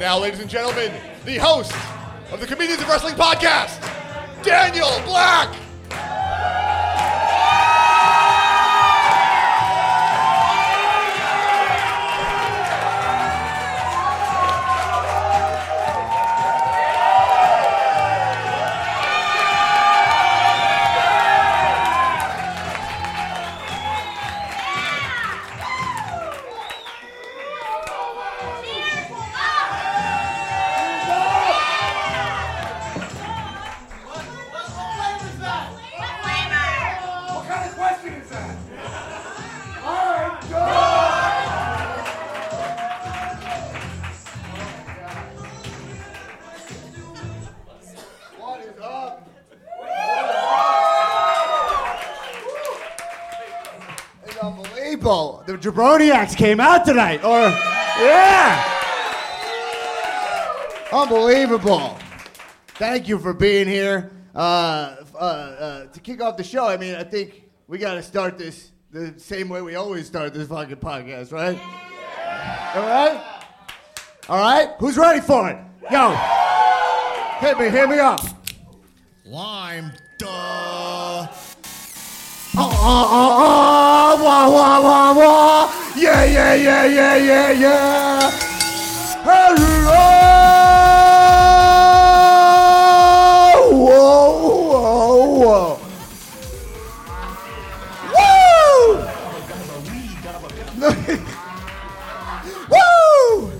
And now, ladies and gentlemen, the host of the Comedians of Wrestling podcast, Daniel Black. The Jabroniacs came out tonight. Or, yeah. Unbelievable. Thank you for being here. Uh, uh, uh, to kick off the show, I mean, I think we got to start this the same way we always start this fucking podcast, right? All right? All right? Who's ready for it? Yo. Hit me, hit me up. Lime, duh. Oh, oh, oh, oh, wah, wah, wah, wah. Yeah, yeah, yeah, yeah, yeah, yeah. Hello. Whoa, whoa, whoa. Woo! Woo!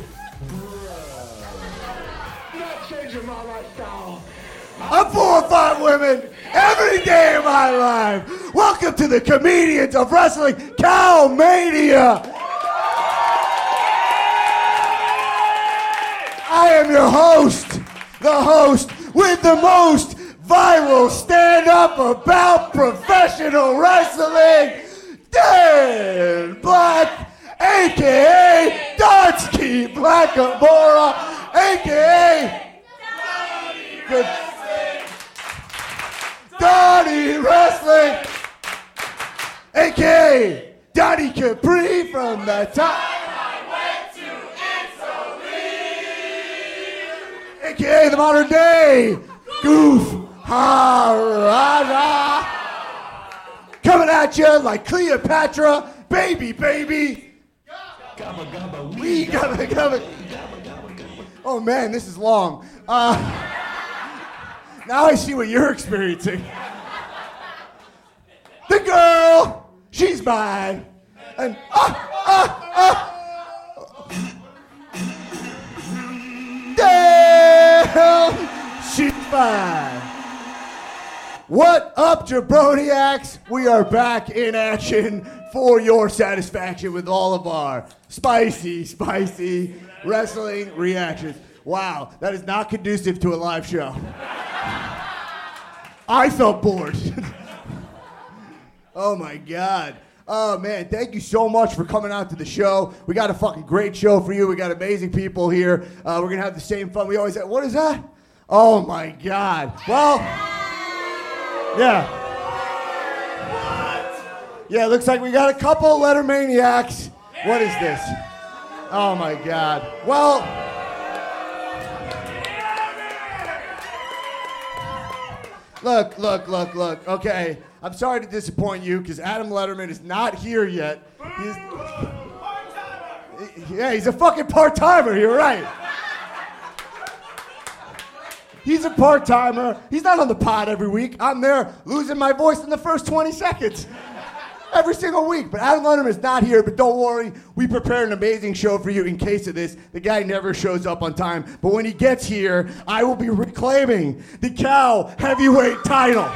I'm four or five women every day of my life. Welcome to the comedians of wrestling, Calmania. I am your host, the host with the most viral stand up about professional wrestling, Dan Black, aka Donsky Blackamora, aka Good. Donnie Wrestling, aka Donnie Capri from the top. AKA the modern day goof ha rah, rah. coming at you like Cleopatra, baby, baby. Gumba Gaba We gabba gabba. Oh man, this is long. Uh, now I see what you're experiencing. The girl, she's mine, and ah ah ah. Damn, she's fine. What up, jabroniacs? We are back in action for your satisfaction with all of our spicy, spicy wrestling reactions. Wow, that is not conducive to a live show. I felt bored. oh my god. Oh man, thank you so much for coming out to the show. We got a fucking great show for you. We got amazing people here. Uh, we're gonna have the same fun we always have. What is that? Oh my god. Well, yeah. Yeah, looks like we got a couple letter maniacs. What is this? Oh my god. Well. Look, look, look, look. Okay, I'm sorry to disappoint you because Adam Letterman is not here yet. He's, yeah, he's a fucking part timer. You're right. He's a part timer. He's not on the pod every week. I'm there losing my voice in the first 20 seconds. Every single week. But Adam Letterman is not here, but don't worry. We prepared an amazing show for you in case of this. The guy never shows up on time. But when he gets here, I will be reclaiming the cow heavyweight title.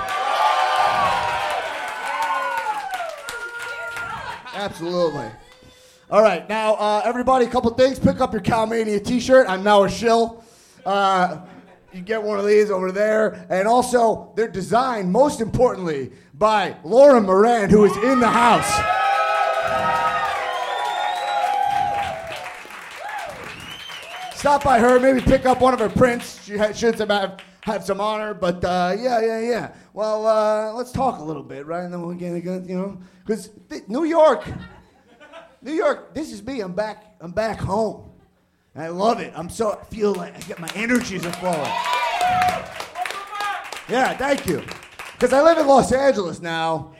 Absolutely. All right, now uh, everybody, a couple things. Pick up your Calmania T-shirt. I'm now a shill. Uh, You get one of these over there. And also, they're designed, most importantly, by Laura Moran, who is in the house. Stop by her, maybe pick up one of her prints. She should have had some honor, but uh, yeah, yeah, yeah. Well, uh, let's talk a little bit, right? And then we'll get, you know, because New York, New York, this is me. I'm back. I'm back home. I love it. I'm so I feel like I get my energies are flowing. Yeah, thank you. Because I live in Los Angeles now,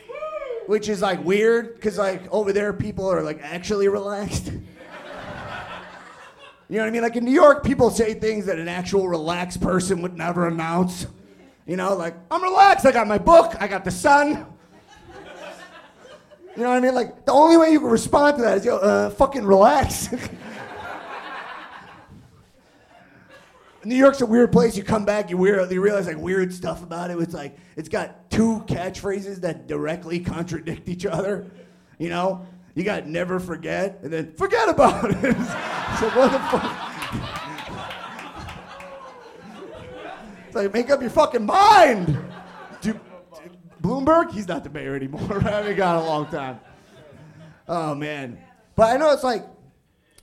which is like weird. Because like over there, people are like actually relaxed. You know what I mean? Like in New York, people say things that an actual relaxed person would never announce. You know, like, I'm relaxed. I got my book. I got the sun. You know what I mean? Like, the only way you can respond to that is, yo, uh, fucking relax. New York's a weird place. You come back, you weird, you realize like weird stuff about it. It's like it's got two catchphrases that directly contradict each other. You know, you got never forget, and then forget about it. like, what the fuck? It's like, make up your fucking mind. Do, Bloomberg, he's not the mayor anymore. I haven't got a long time. Oh, man. But I know it's like,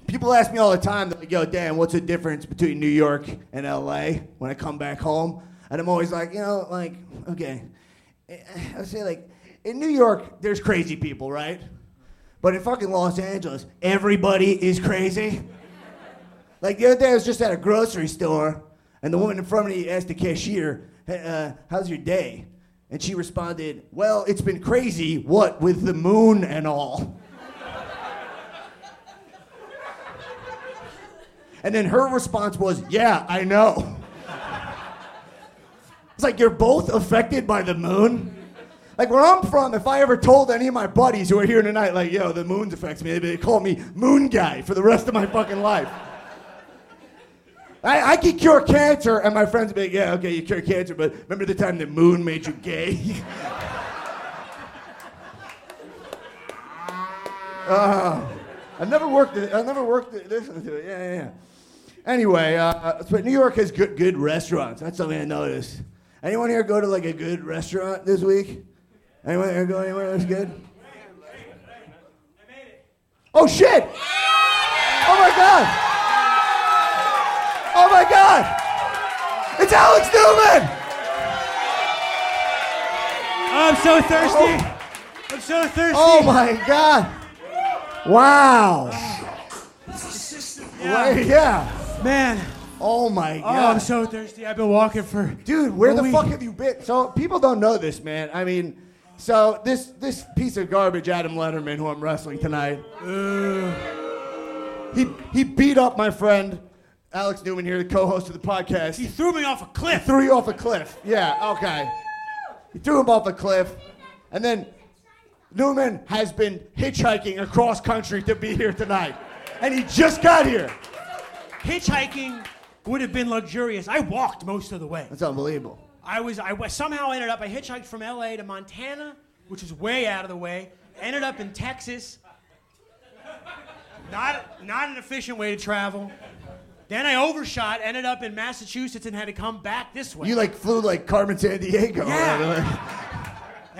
people ask me all the time, like, yo, Dan, what's the difference between New York and LA when I come back home? And I'm always like, you know, like, okay. Eh, eh, I say, like, in New York, there's crazy people, right? But in fucking Los Angeles, everybody is crazy. like the other day, I was just at a grocery store, and the woman in front of me asked the cashier, hey, uh, "How's your day?" And she responded, "Well, it's been crazy. What with the moon and all." and then her response was, "Yeah, I know." It's like you're both affected by the moon. Like where I'm from, if I ever told any of my buddies who are here tonight, like, yo, the moon affects me, they'd call me moon guy for the rest of my fucking life. I, I could cure cancer, and my friends would be like, yeah, okay, you cure cancer, but remember the time the moon made you gay? uh, I never worked. It, I never worked. It, listen to it. Yeah, yeah. yeah. Anyway, uh, but New York has good, good restaurants. That's something I noticed. Anyone here go to like a good restaurant this week? Anyone here go anywhere that's good? Oh shit! Oh my god! Oh my god! It's Alex Newman! I'm so thirsty. Oh. I'm so thirsty. Oh my god! Wow! Yeah. Wait, yeah. Man. Oh my god. Oh. I'm so thirsty. I've been walking for. Dude, where the week. fuck have you been? So people don't know this, man. I mean, so this this piece of garbage, Adam Letterman, who I'm wrestling tonight, uh, he he beat up my friend Alex Newman here, the co-host of the podcast. He threw me off a cliff. threw you off a cliff. Yeah, okay. He threw him off a cliff, and then Newman has been hitchhiking across country to be here tonight, and he just got here. Hitchhiking would have been luxurious. I walked most of the way. That's unbelievable. I was. I was, somehow ended up. I hitchhiked from L.A. to Montana, which is way out of the way. Ended up in Texas. Not not an efficient way to travel. Then I overshot. Ended up in Massachusetts and had to come back this way. You like flew like Carmen Sandiego. Yeah.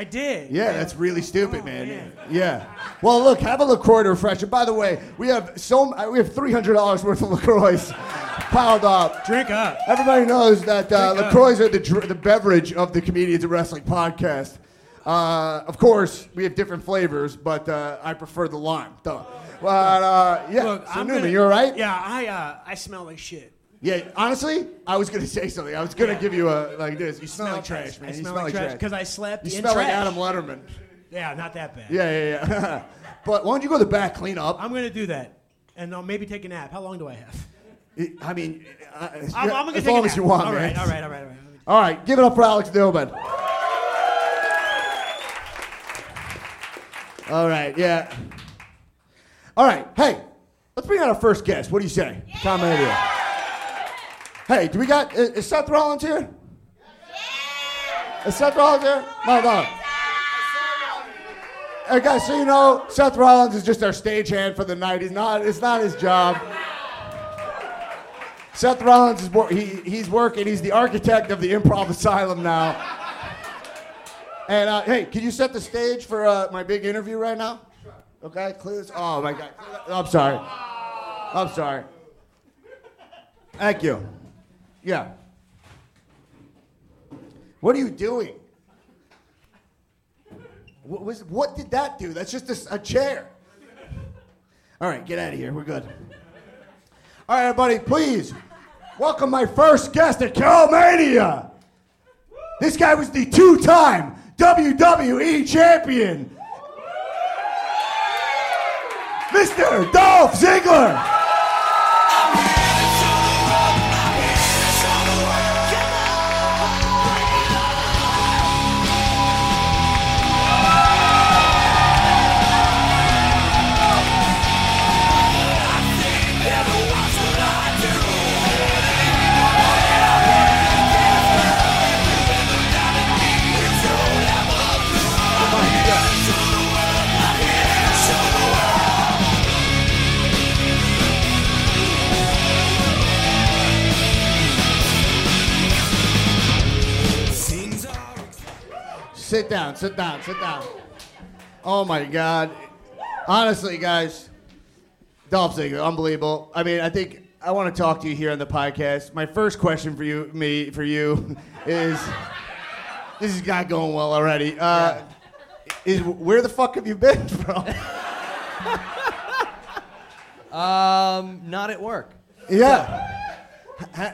I did. Yeah, that's really stupid, Oh, man. man. Yeah. Well, look, have a LaCroix to refresh it. By the way, we have so uh, we have three hundred dollars worth of LaCroix piled up. Drink up. Everybody knows that uh, Drink up. LaCroix are the dr- the beverage of the Comedians of Wrestling podcast. Uh, of course, we have different flavors, but uh, I prefer the lime. Duh. But uh, yeah, Look, so I'm Newman, gonna, you all right? Yeah, I uh, I smell like shit. Yeah. Honestly, I was gonna say something. I was gonna give you a like this. You smell, like trash, man. I you smell like trash because I slept You in smell like. Adam Letterman. Yeah, not that bad. Yeah, yeah, yeah. but why don't you go to the back, clean up? I'm gonna do that, and I'll maybe take a nap. How long do I have? I mean, uh, I'm, I'm gonna as take long a nap. as you want, all man. right, all right, all right, all right. All right, give it up for Alex Newman. All right, yeah. All right, hey, let's bring out our first guest. What do you say? Tom idea. Hey, do we got, is, Seth Rollins here? Is Seth Rollins here? My no. Hey guys, so you know, Seth Rollins is just our stagehand for the night. He's not, it's not his job. Seth Rollins is he, he's working. He's the architect of the Improv Asylum now. And uh, hey, can you set the stage for uh, my big interview right now? Okay, clear this. Oh my God, I'm sorry. I'm sorry. Thank you. Yeah. What are you doing? What, was, what did that do? That's just a chair. All right, get out of here. We're good. All right, everybody, please welcome my first guest at Carolmania. This guy was the two-time WWE champion, Mr. Dolph Ziggler. Sit down, sit down, sit down. Oh my God. Honestly, guys, Dolph Ziggler, unbelievable. I mean, I think I want to talk to you here on the podcast. My first question for you, me, for you, is this is not going well already. Uh, Is where the fuck have you been, bro? Um, not at work. yeah. How,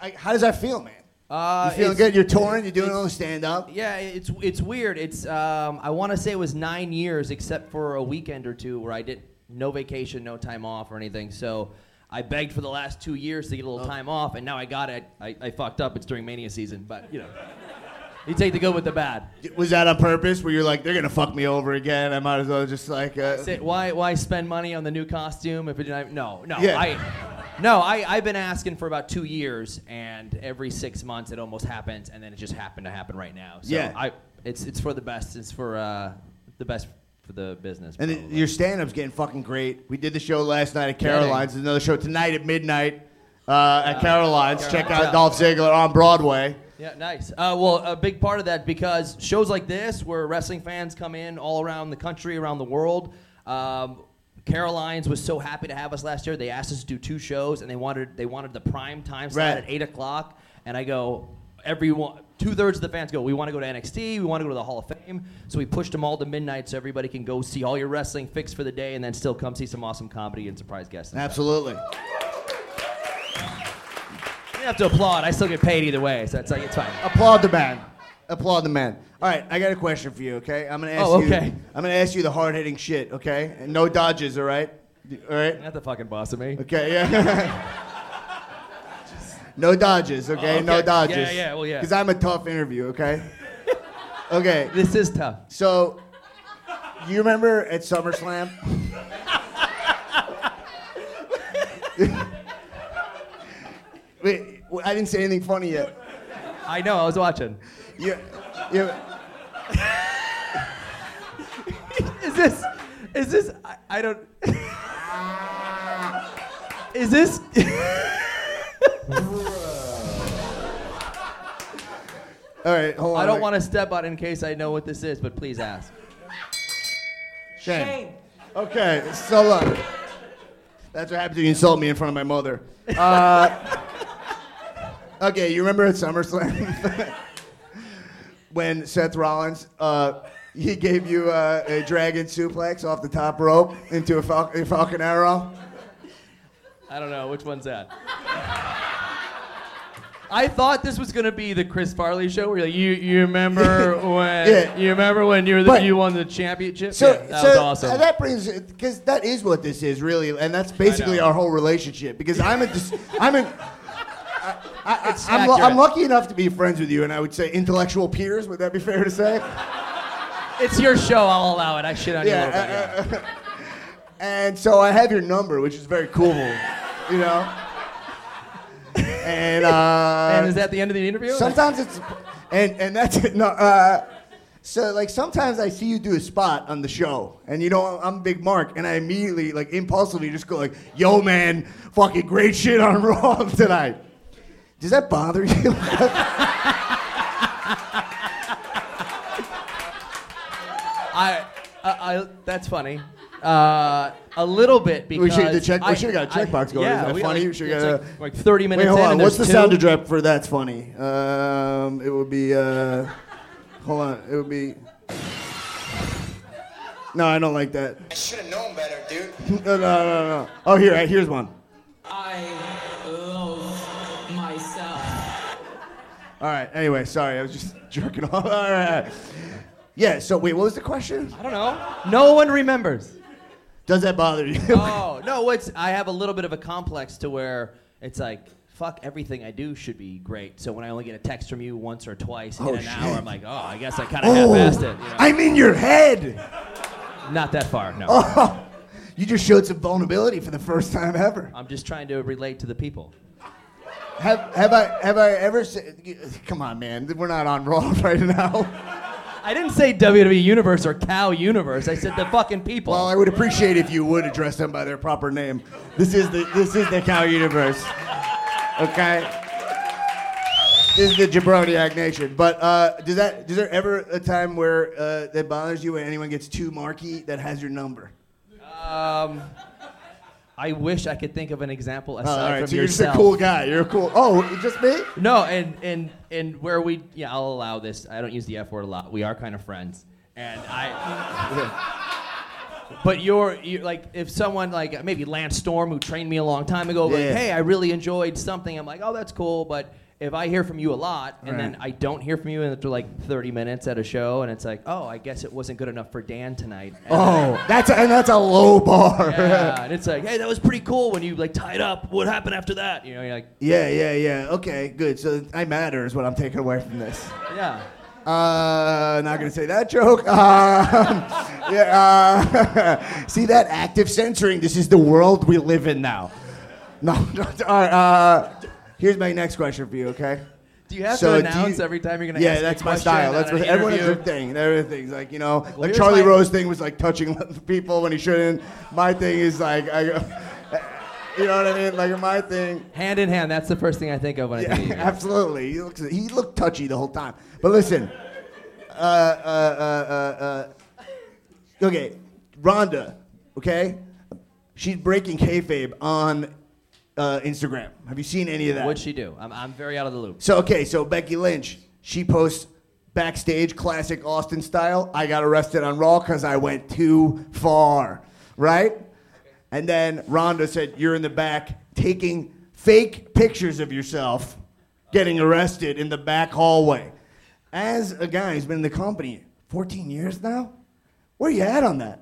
I- how does that feel, man? Uh, You feeling good? You're touring. You're doing all the stand up. Yeah, it's it's weird. It's um, I want to say it was nine years, except for a weekend or two where I did no vacation, no time off or anything. So I begged for the last two years to get a little time off, and now I got it. I, I fucked up. It's during Mania season, but you know, you take the good with the bad. Was that on purpose? Where you're like, they're gonna fuck me over again? I might as well just like. Uh, Say, why why spend money on the new costume if it didn't? No, no, Yeah. I. No, I, I've been asking for about two years, and every six months it almost happens, and then it just happened to happen right now. So Yeah. I, it's it's for the best. It's for uh, the best for the business. And probably. your stand-up's getting fucking great. We did the show last night at Caroline's. There's another show tonight at midnight uh, at Caroline's. Check out Yeah. Dolph Ziggler on Broadway. Yeah, nice. Uh, well, a big part of that because shows like this, where wrestling fans come in all around the country, around the world. Um, Caroline's was so happy to have us last year. They asked us to do two shows, and they wanted they wanted the prime time slot Right. at eight o'clock. And I go, everyone, two thirds of the fans go, we want to go to NXT, we want to go to the Hall of Fame. So we pushed them all to midnight, so everybody can go see all your wrestling fixed for the day, and then still come see some awesome comedy and surprise guests. and stuff. Absolutely. You don't have to applaud. I still get paid either way, so it's like it's fine. Applaud the man. Applaud the man. All right, I got a question for you. Okay, I'm gonna ask Oh, you. okay. I'm gonna ask you the hard-hitting shit. Okay, and no dodges. All right. All right. You're not the fucking boss of me. Okay. Yeah. no dodges. Okay. Oh, No dodges. Yeah, yeah, well, yeah. Because I'm a tough interview. Okay. okay. This is tough. So, you remember at SummerSlam? Wait, w- I didn't say anything funny yet. I know. I was watching. You, you, Is this? Is this? I, I don't. is this? all right, hold on. I don't want to step out in case I know what this is, but please ask. Shame. Shane Okay, so look. That's what happens when you insult me in front of my mother. Uh, okay, you remember at SummerSlam when Seth Rollins uh, he gave you uh, a dragon suplex off the top rope into a, fal- a Falcon Arrow? I don't know which one's that. I thought this was gonna be the Chris Farley show, where you're like, you you remember when Yeah. you remember when you were the, But- you won the championship? So, yeah, that so was awesome. uh, that brings because that is what this is really, and that's basically know. our whole relationship. Because I'm a, dis- I'm an, I, I, It's I'm, lu- I'm lucky enough to be friends with you, and I would say intellectual peers. Would that be fair to say? it's your show. I'll allow it. I shit on you a little bit. Yeah. Yeah. uh, uh, and so I have your number, which is very cool, you know. And uh, and is that the end of the interview? sometimes it's, and and that's it. No, uh, So like sometimes I see you do a spot on the show, and you know I'm Big Mark, and I immediately like impulsively just go like, "Yo, man, fucking great shit on Raw tonight." Does that bother you? I, I, I that's funny. Uh, a little bit because We should- the check- we I- should've got a I- checkbox going. Yeah, Is that we- funny? Like, We should it's get like, a- like 30 minutes Wait, hold in on. What's the there's sound to drop for that's funny? Um, it would be. Uh, hold on. It would be. No, I don't like that. I should have known better, dude. No, no, no, no. Oh, here, here's one. I love myself. All right. Anyway, sorry, I was just jerking off. All right. Yeah. So wait, what was the question? I don't know. No one remembers. Does that bother you? oh no, it's I have a little bit of a complex to where it's like fuck everything I do should be great. So when I only get a text from you once or twice in Oh, an shit. hour, I'm like, oh, I guess I kind of oh, half-assed it. You know? I'm in your head. Not that far, no. Oh, you just showed some vulnerability for the first time ever. I'm just trying to relate to the people. Have have I have I ever said? Come on, man. We're not on Raw right now. I didn't say WWE Universe or Cow Universe. I said the fucking people. Well, I would appreciate if you would address them by their proper name. This is the this is the cow universe. Okay. This is the Jabroniac Nation. But uh, does that does there ever a time where uh, that bothers you when anyone gets too marky that has your number? um, I wish I could think of an example Oh, aside all right, from so you're just a cool guy. You're a cool. Oh, just me? No, and and and where we yeah, I'll allow this. I don't use the F word a lot. We are kind of friends, and I. But you're, you're like if someone like maybe Lance Storm who trained me a long time ago, like hey, I really enjoyed something. I'm like, oh, that's cool. But if I hear from you a lot and then I don't hear from you after like 30 minutes at a show, and it's like, oh, I guess it wasn't good enough for Dan tonight. And Oh, that's a, and that's a low bar. yeah, and it's like, hey, that was pretty cool when you like tied up. What happened after that? You know, you're like, yeah, yeah, yeah. Okay, good. So I matter is what I'm taking away from this. yeah. Uh, not gonna say that joke. Um, yeah. Uh, see that active censoring? This is the world we live in now. No. no all right. Uh, here's my next question for you. Okay. Do you have So to announce you- every time you're gonna Yeah, that's my style. That's what everyone has their thing. Everything's like you know, like, well, here's Charlie my- Rose thing was like touching people when he shouldn't. My thing is like, I, you know what I mean? Like my thing. Hand in hand, that's the first thing I think of when I think of you. absolutely. He looks he looked touchy the whole time. But listen, uh, uh, uh, uh, uh, okay, Ronda, okay, she's breaking kayfabe on uh, Instagram. Have you seen any of that? What'd she do? I'm, I'm very out of the loop. So okay, so Becky Lynch, she posts backstage classic Austin style. I got arrested on Raw because I went too far, right? And then Ronda said, "You're in the back taking fake pictures of yourself, getting arrested in the back hallway." As a guy who's been in the company 14 years now, where are you at on that?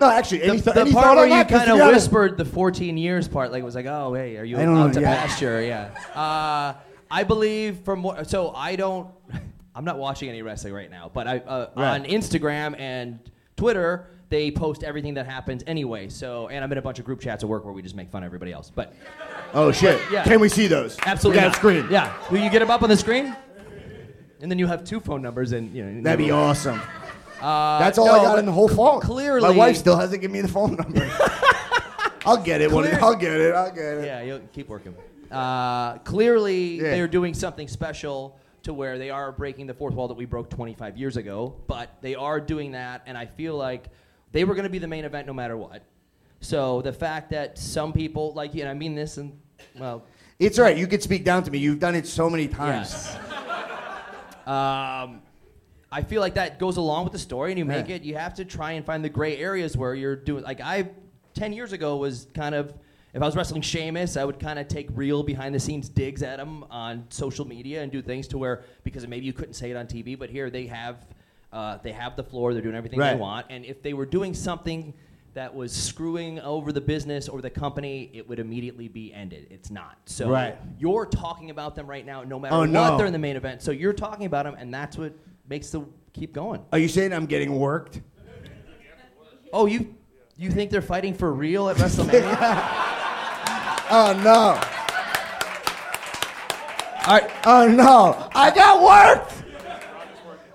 No, actually, any, The, th- the part where you kind of whispered the 14 years part, like it was like, oh, hey, are you out know, to yeah. pasture? Yeah. Uh, I believe from what, so I don't, I'm not watching any wrestling right now, but I uh, Right. on Instagram and Twitter they post everything that happens anyway. So, and I'm in a bunch of group chats at work where we just make fun of everybody else. But Oh shit! Yeah. Can we see those? absolutely, We got screen. Yeah, will you get them up on the screen? And then you have two phone numbers, and you know. That'd be awesome. Uh, That's all no, I got in the whole phone. Clearly, my wife still hasn't given me the phone number. I'll get it. Clear- I'll get it. I'll get it. Yeah, you'll keep working. Uh, clearly, Yeah. they're doing something special to where they are breaking the fourth wall that we broke 25 years ago, but they are doing that, and I feel like they were going to be the main event no matter what. So the fact that some people, like, you, and I mean this, and well, It's all right. You could speak down to me. You've done it so many times. yes. um, I feel like that goes along with the story, and you make Yeah. it. You have to try and find the gray areas where you're doing. Like I, ten years ago, was kind of. If I was wrestling Sheamus, I would kind of take real behind the scenes digs at him on social media and do things to where because maybe you couldn't say it on TV, but here they have uh, they have the floor, they're doing everything Right. they want, and if they were doing something that was screwing over the business or the company, it would immediately be ended. It's not. So Right. you're talking about them right now, no matter Oh, what no. they're in the main event. So you're talking about them, and that's what makes the keep going. Are you saying I'm getting worked? Oh, you you think they're fighting for real at WrestleMania? Oh no. Right. Oh no, I got worked.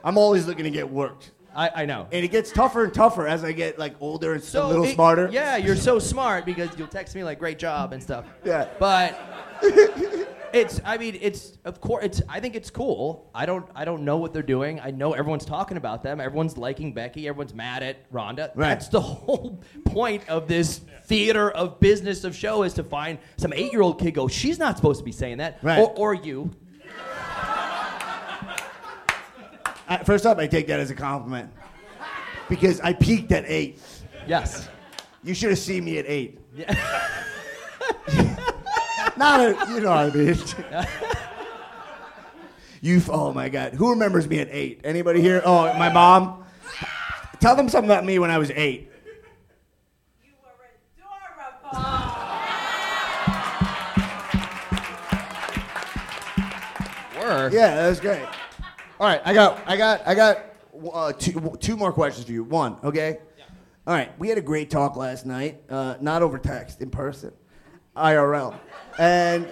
I'm always looking to get worked. I, I know. And it gets tougher and tougher as I get like older and So a little it- smarter. Yeah, you're so smart because you'll text me like "great job" and stuff. Yeah. But it's. I mean, it's of course. It's. I think it's cool. I don't. I don't know what they're doing. I know everyone's talking about them. Everyone's liking Becky. Everyone's mad at Ronda. Right. That's the whole point of this theater of business of show is to find some eight-year-old kid go. She's not supposed to be saying that. Right. Or, or you. I, first up, I take that as a compliment because I peaked at eight. Yes. You should have seen me at eight. Yeah. Not a, you know what I mean. you, oh my God, who remembers me at eight? Anybody here? Oh, my mom. Tell them something about me when I was eight. You were adorable. Were. Yeah, that was great. All right, I got, I got, I got uh, two, two more questions for you. One, okay. Yeah. All right, we had a great talk last night, uh, not over text, in person, IRL, and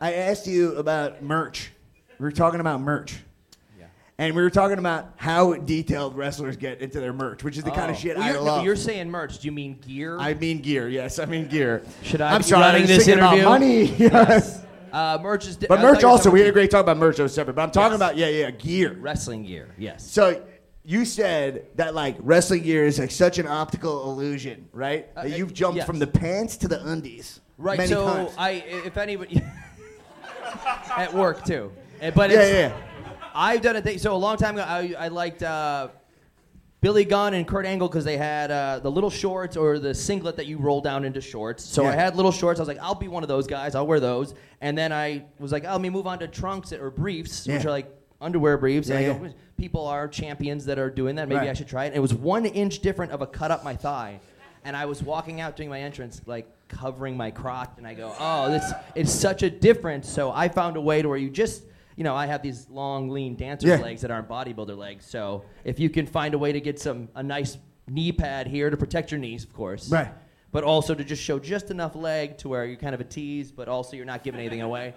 I asked you about merch. We were talking about merch. And we were talking about how detailed wrestlers get into their merch, which is the kind of Oh. shit I you're, love. You're saying merch. Do you mean gear? I mean gear, yes, I mean gear. Should I I'm be sorry, running was this thinking about interview? money. yes. Uh, merch is. di- But I thought merch you were also, talking we had a about great talk about merch. That was separate. But I'm talking Yes. about yeah, yeah, gear. wrestling gear. Yes. So you said that like wrestling gear is like such an optical illusion, right? Uh, that uh, you've jumped yes. from the pants to the undies. Right. Many so times. I, if anybody, at work too. Uh, But yeah, it's, yeah. I've done a thing. So a long time ago, I, I liked uh, Billy Gunn and Kurt Angle because they had uh, the little shorts or the singlet that you roll down into shorts. So Yeah. I had little shorts. I was like, I'll be one of those guys. I'll wear those. And then I was like, oh, let me move on to trunks or briefs, which are like underwear briefs. and Yeah, I go, people are champions that are doing that. Maybe Right. I should try it. And it was one inch different of a cut up my thigh. And I was walking out doing my entrance, like covering my crotch, and I go, "Oh, this it's such a difference." So I found a way to where you just, you know, I have these long, lean dancer's Yeah. legs that aren't bodybuilder legs. So if you can find a way to get some a nice knee pad here to protect your knees, of course, Right. but also to just show just enough leg to where you're kind of a tease, but also you're not giving anything away.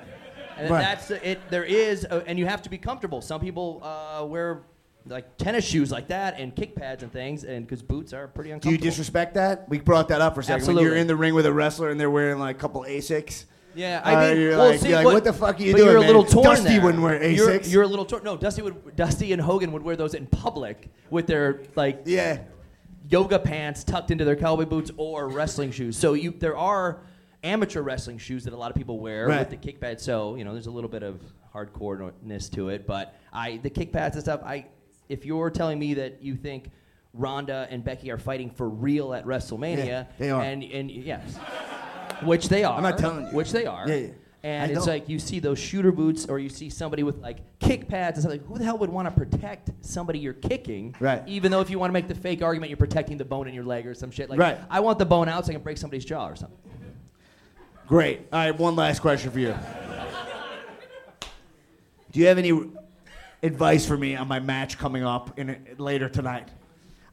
And Right. that's it. There is, a, and you have to be comfortable. Some people uh, wear like tennis shoes like that and kick pads and things, and because boots are pretty uncomfortable. Do uncomfortable. you disrespect that? We brought that up for a second. When you're in the ring with a wrestler and they're wearing like a couple Asics. Yeah, Uh, I mean, you're well, like- see, you're like, but- what the fuck are you but doing, You're a man? little torn Dusty there. wouldn't wear You're, Asics. you're a little torn. No, Dusty would. Dusty and Hogan would wear those in public with their like Yeah. yoga pants tucked into their cowboy boots or wrestling shoes. So you there are amateur wrestling shoes that a lot of people wear Right. with the kick pads. So you know, there's a little bit of hardcoreness to it. But I the kick pads and stuff. I if you're telling me that you think Ronda and Becky are fighting for real at WrestleMania, Yeah, they are. and and yes, which they are. I'm not telling you. Which they are. Yeah, yeah. And I it's know. like you see those shooter boots, or you see somebody with like kick pads and. Like, who the hell would want to protect somebody you're kicking? Right. Even though if you want to make the fake argument, you're protecting the bone in your leg or some shit. Like, Right. I want the bone out so I can break somebody's jaw or something. Great. All right, one last question for you. Do you have any advice for me on my match coming up in later tonight?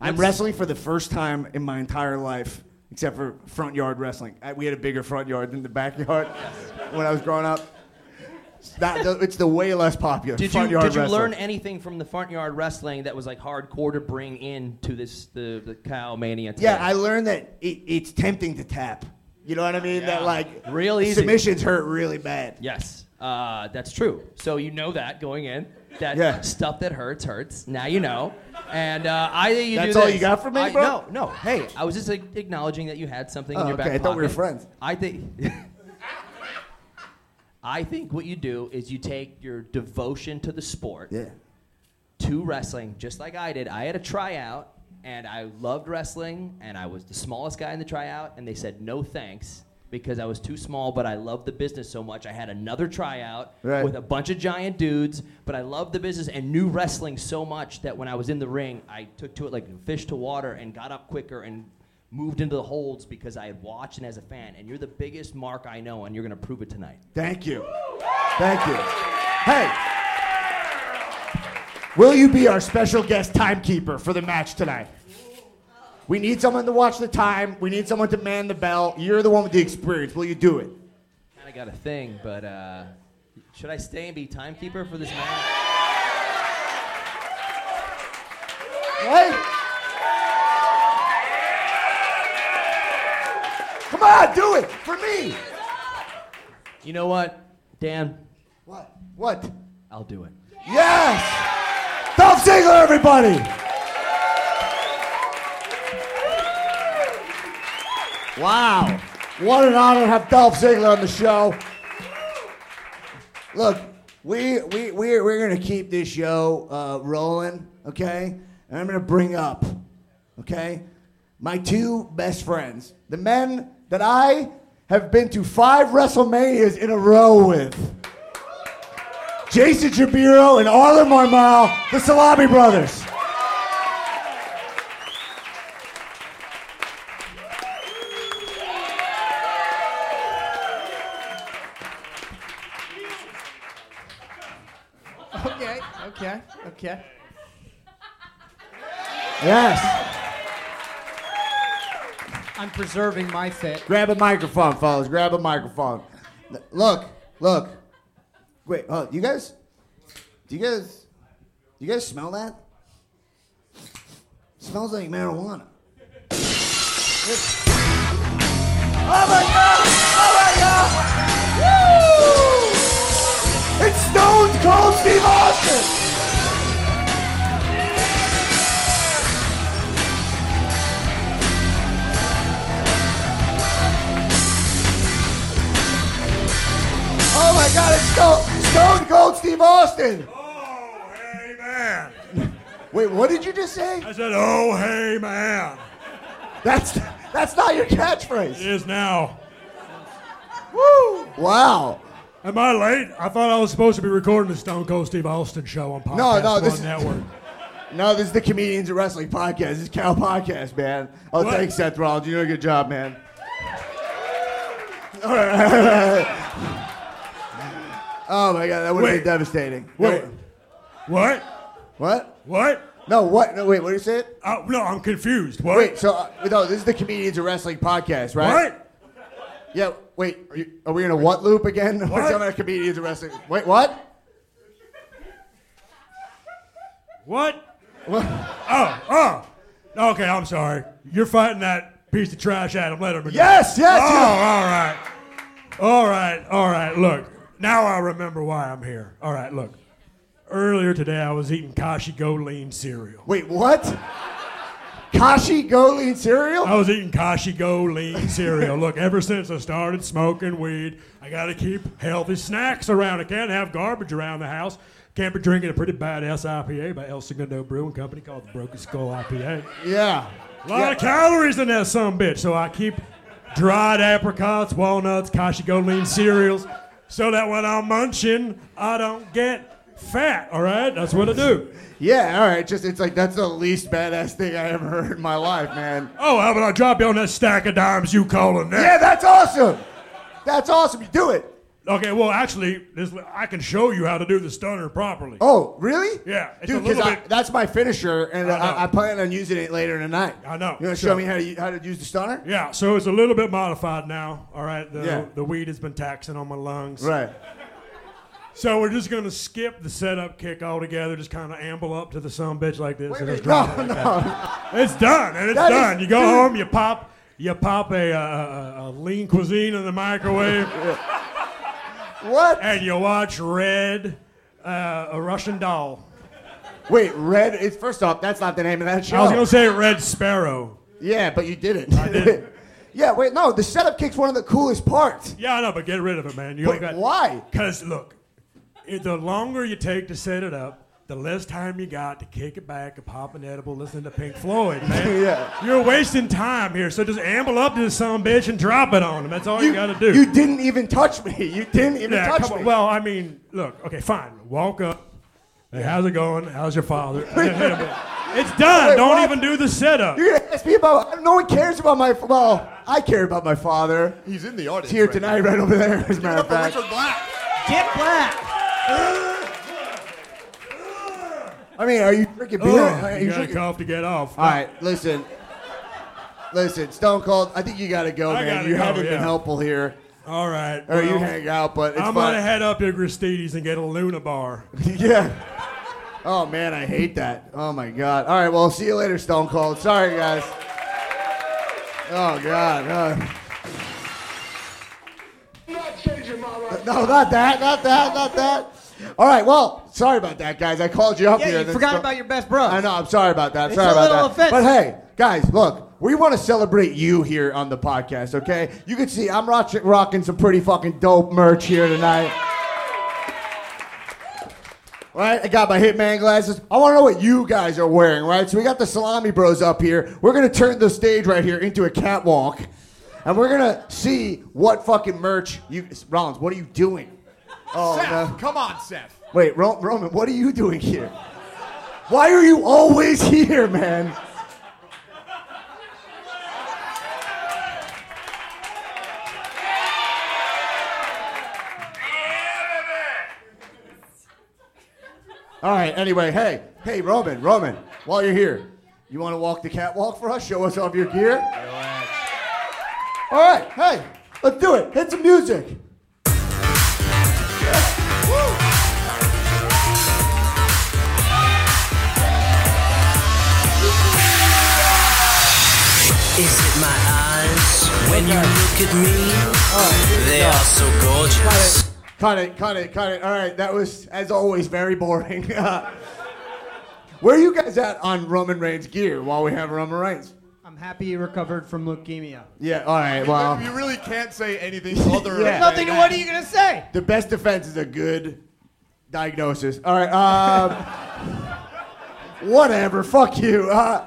I'm What's- wrestling for the first time in my entire life, except for front yard wrestling. I, we had a bigger front yard than the backyard when I was growing up. It's, not, it's the way less popular. Did front you yard did you wrestling. learn anything from the front yard wrestling that was like hardcore to bring into this the the cow mania? Today? Yeah, I learned that it, it's tempting to tap. You know what I mean? That like Real easy. submissions hurt really bad. Yes, uh, that's true. So you know that going in, that Yeah. stuff that hurts hurts. Now you know. And uh, I think you That's do all this. you got for me, I- bro? No, no. Hey, I was just like, acknowledging that you had something in Oh, your back okay, I thought we were friends. I think. I think what you do is you take your devotion to the sport, Yeah. to wrestling, just like I did. I had a tryout, and I loved wrestling, and I was the smallest guy in the tryout, and they said no thanks because I was too small, but I loved the business so much. I had another tryout Right. with a bunch of giant dudes, but I loved the business and knew wrestling so much that when I was in the ring, I took to it like fish to water and got up quicker and moved into the holds because I had watched and as a fan. And you're the biggest mark I know, and you're going to prove it tonight. Thank you. Thank you. Hey, will you be our special guest timekeeper for the match tonight? We need someone to watch the time. We need someone to man the bell. You're the one with the experience. Will you do it? kind of got a thing, but uh, Should I stay and be timekeeper for this match? Right? Come on, do it for me. You know what, Dan? What? What? I'll do it. Yes! Dolph Ziggler, everybody! Wow. What an honor to have Dolph Ziggler on the show. Look, we, we, we're, we're going to keep this show uh, rolling, okay? And I'm going to bring up, okay, my two best friends, the men that I have been to five WrestleManias in a row with. Jason Jabiro and Arlen Marmal, the Salami Brothers. Okay, okay. Yes. I'm preserving my fit. Grab a microphone, fellas. Grab a microphone. Look, look. Wait, oh, you guys? Do you guys? Do you guys smell that? smells like marijuana. Oh my god! Oh my god! Woo! It's Stone Cold Steve Austin! Stone, Stone Cold Steve Austin! Oh, hey, man. Wait, what did you just say? I said, oh, hey, man. That's that's not your catchphrase. It is now. Woo! Wow. Am I late? I thought I was supposed to be recording the Stone Cold Steve Austin show on Podcast No, no, One this- Network. No, this is the Comedians of Wrestling podcast. This is Cal Podcast, man. Oh, What? thanks, Seth Rollins. You did a good job, man. All right. oh my god, that would have been devastating. Wait. What? What? What? No, what? No, wait, what did you say? Uh, no, I'm confused. What? Wait, so uh, no, this is the Comedians of Wrestling podcast, right? What? Yeah. Wait, are, you, are we in a what loop again? We're What? talking about Comedians of Wrestling. Wait, what? What? Oh, oh. Okay, I'm sorry. You're fighting that piece of trash Adam Letterman. Yes, yes. Oh, yes. all right. All right, all right. Look, now I remember why I'm here. All right, look. Earlier today, I was eating Kashi Go Lean cereal. Wait, what? Kashi Go Lean cereal? I was eating Kashi Go Lean cereal. Look, ever since I started smoking weed, I got to keep healthy snacks around. I can't have garbage around the house. Can't be drinking a pretty badass IPA by El Segundo Brewing Company called the Broken Skull IPA. Yeah. A lot of calories in that some bitch, so I keep dried apricots, walnuts, Kashi Go Lean cereals, so that when I'm munching, I don't get fat. All right, that's what I do. Yeah, all right. Just it's like that's the least badass thing I ever heard in my life, man. Oh, how about I drop you on that stack of dimes you calling that? Yeah, that's awesome. That's awesome. You do it. Okay, well, actually, this, I can show you how to do the stunner properly. Oh, really? Yeah, it's dude. Because bit- that's my finisher, and I. I, I plan on using it later tonight. I know. You want to show me how to how to use the stunner? Yeah, so it's a little bit modified now. All right, the, Yeah. the weed has been taxing on my lungs. Right. So we're just gonna skip the setup kick altogether. Just kind of amble up to the some bitch like this. Wait, and just no, it like no. It's done, and it's That is- done. you go dude. home, you pop, you pop a, a, a, a lean cuisine in the microwave, What? and you watch Red, uh, a Russian doll. Wait, red. It's first off, that's not the name of that show. I was gonna say Red Sparrow. Yeah, but you didn't. I didn't. yeah. Wait, no. The setup kick's one of the coolest parts. Yeah, I know, but get rid of it, man. You Wait, got why? Because look, it, the longer you take to set it up, the less time you got to kick it back and pop an edible, listen to Pink Floyd, man. Yeah. You're wasting time here, so just amble up to this son of a bitch and drop it on him. That's all you, got to do. You didn't even touch me. You didn't even yeah, touch me. on. Well, I mean, look, okay, fine. Walk up. Hey, how's it going? How's your father? And then hit him with- it's done. Wait, Don't what? even do the setup. You're gonna ask me about? No one cares about my. Well, I care about my father. He's in the audience. He's here right tonight, now. right over there. As a matter of for fact. Richard Black. Get black. I mean, are you drinking beer? Oh, Are you you got to drinking- cough to get off. All right, listen. Listen, Stone Cold. I think you got to go, I man. gotta You go, haven't been helpful here. All right. or you hang out. But it's I'm fine. gonna head up to Gristedes and get a Luna bar. yeah. Oh man, I hate that. Oh my god. All right, well, see you later, Stone Cold. Sorry, guys. Oh god. Uh. No, not that, not that, not that. All right, well, sorry about that, guys. I called you up Yeah, here. you forgot about your best bro. I know. I'm sorry about that. It's sorry a about little that. offensive. But hey, guys, look, we want to celebrate you here on the podcast. Okay? You can see I'm rock- rocking some pretty fucking dope merch here tonight. Right, I got my Hitman glasses. I want to know what you guys are wearing, right? So we got the Salami Bros up here. We're gonna turn the stage right here into a catwalk, and we're gonna see what fucking merch you. Rollins, what are you doing? Oh Seth, no! come on, Seth. Wait, Ro- Roman, what are you doing here? Why are you always here, man? All right, anyway, hey, hey, Roman, Roman, while you're here, you want to walk the catwalk for us? Show us off your gear? All right, hey, let's do it. Hit some music. Is it my eyes when you look at me? oh, They are so gorgeous. Cut it, cut it, cut it. All right, that was, as always, very boring. Where are you guys at on Roman Reigns gear while we have Roman Reigns? I'm happy you recovered from leukemia. Yeah, all right, well, you really can't say anything other Yeah. than Nothing. that. What are you gonna say? the best defense is a good diagnosis. All right, um, whatever, fuck you. Uh,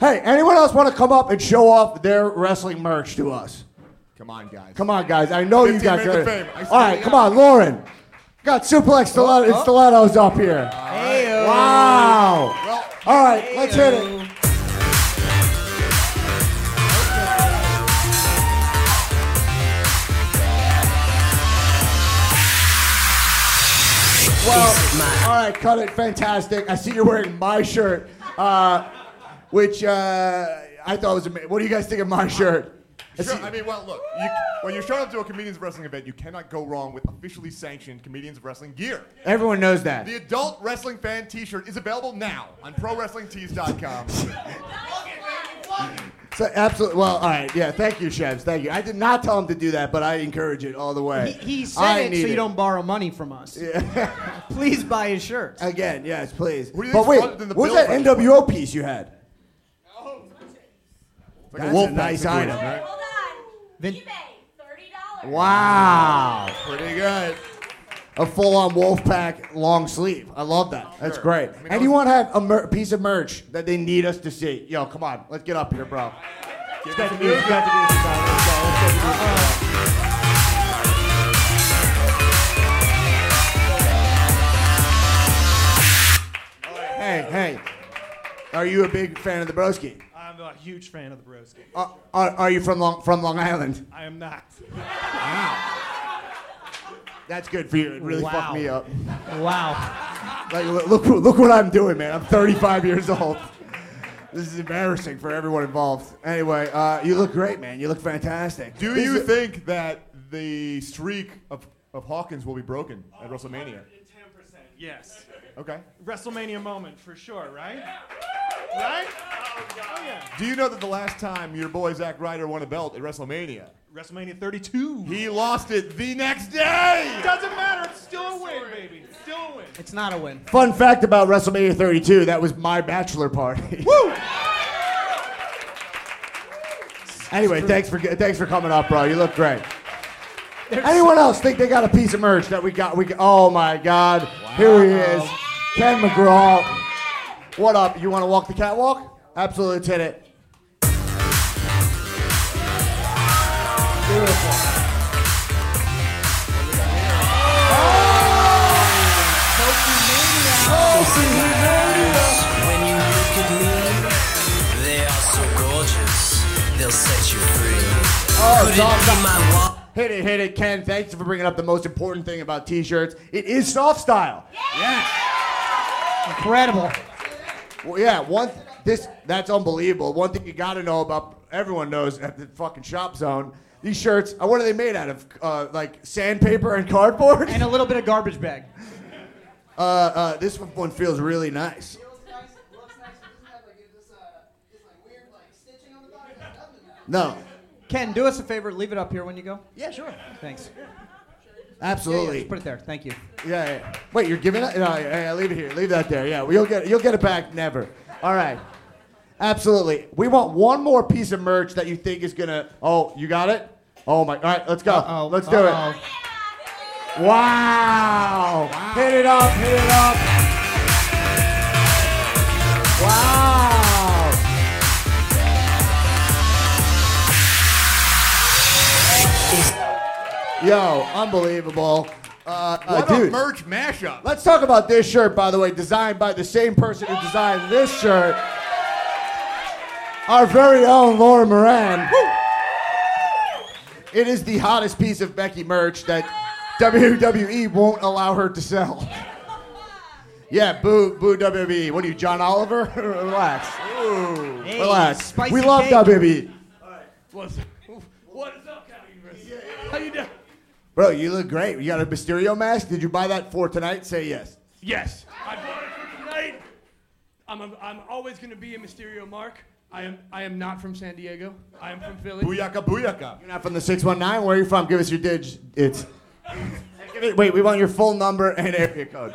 hey, anyone else want to come up and show off their wrestling merch to us? Come on, guys. Come on, guys. I know you guys are. of All right, come on, Lauren. Got suplex stiletto, Oh, stilettos up here. Wow. Well, All right, let's hit it. Well, all right, cut it. Fantastic. I see you're wearing my shirt, uh, which uh, I thought was amazing. What do you guys think of my shirt? I Sure, I mean, well, look, you, when you're showing up to a comedians of wrestling event, you cannot go wrong with officially sanctioned comedians of wrestling gear. Everyone knows that. The adult wrestling fan T-shirt is available now on ProWrestlingTees.com. So absolutely. Well, all right. Yeah. Thank you, Chefs. Thank you. I did not tell him to do that, but I encourage it all the way. He, he said I it so you don't borrow money from us. Please buy his shirts. Again, yes, please. What But wait, funded what was that NWO piece you had? Like That's a wolf nice pack item. right? Hold on. Vin- eBay, thirty dollars. Wow. Pretty good. A full-on Wolfpack long sleeve. I love that. That's Sure. great. I mean, and I was- want have a mer- piece of merch that they need us to see? Yo, come on, let's get up here, bro. Give Let's us get a the music. Let's get the music on. Let's go. Let's get the music on. Hey, hey. Are you a big fan of the broski? I'm a huge fan of the broski. Uh, are, are you from Long, from Long Island? I am not. Wow. That's good for you. It really Wow. fucked me up. Wow. Like, look, look, look what I'm doing, man. I'm 35 years old. This is embarrassing for everyone involved. Anyway, uh, you look great, man. You look fantastic. Do This you is- think that the streak of, of Hawkins will be broken at WrestleMania? 10%. Yes. Okay. WrestleMania moment for sure, right? Right? Oh, yeah. Do you know that the last time your boy Zack Ryder won a belt at WrestleMania, WrestleMania 32. he lost it the next day? Doesn't matter. It's still a win, baby. Still a win. It's not a win. Fun fact about WrestleMania 32, that was my bachelor party. Woo! anyway, thanks for thanks for coming up, bro. You look great. Anyone else think they got a piece of merch that we got? We got, oh my God! Here he is, Ken McGraw. What up? You want to walk the catwalk? Absolutely, let's hit it. Beautiful. When you look at me, they are so gorgeous. They'll set you free. Oh, Could it all be soft. my wa- Hit it, hit it, Ken. Thanks for bringing up the most important thing about T-shirts. It is soft style. Incredible. Well, yeah, one. this that's unbelievable. One thing you got to know about everyone knows at the fucking shop zone. These shirts, uh, what are they made out of? Uh, like sandpaper and cardboard. And a little bit of garbage bag. Uh, uh, this one feels really nice. Looks nice, it doesn't have like this uh like weird like stitching on the bottom. No, Ken, do us a favor. Leave it up here when you go. Yeah, sure. Thanks. Absolutely. Just put it there. Thank you. Yeah, yeah. Wait, you're giving it? No, yeah, yeah, leave it here. Leave that there. Yeah, well, you'll get it. You'll get it back. Never. All right. Absolutely. We want one more piece of merch that you think is gonna. Oh, you got it? Oh my. All right, let's go. Uh-oh. Let's do Uh-oh. it. Wow. Hit it up. Hit it up. Wow. Yo, unbelievable. Uh, uh, What dude. a merch mashup. Let's talk about this shirt, by the way, designed by the same person who designed this shirt. Our very own Laura Moran. It is the hottest piece of Becky merch that WWE won't allow her to sell. Yeah, boo, boo WWE. What are you, John Oliver? relax. Ooh, Hey, relax. We love cake. WWE. What's, what is up, Calvin? How you doing? Bro, you look great. You got a Mysterio mask? Did you buy that for tonight? Say yes. Yes, I bought it for tonight. I'm, a, I'm always going to be a Mysterio Mark. I am, I am not from San Diego. I am from Philly. Booyaka, booyaka. You're not from the 619. Where are you from? Give us your dig. It's. Wait, we want your full number and area code.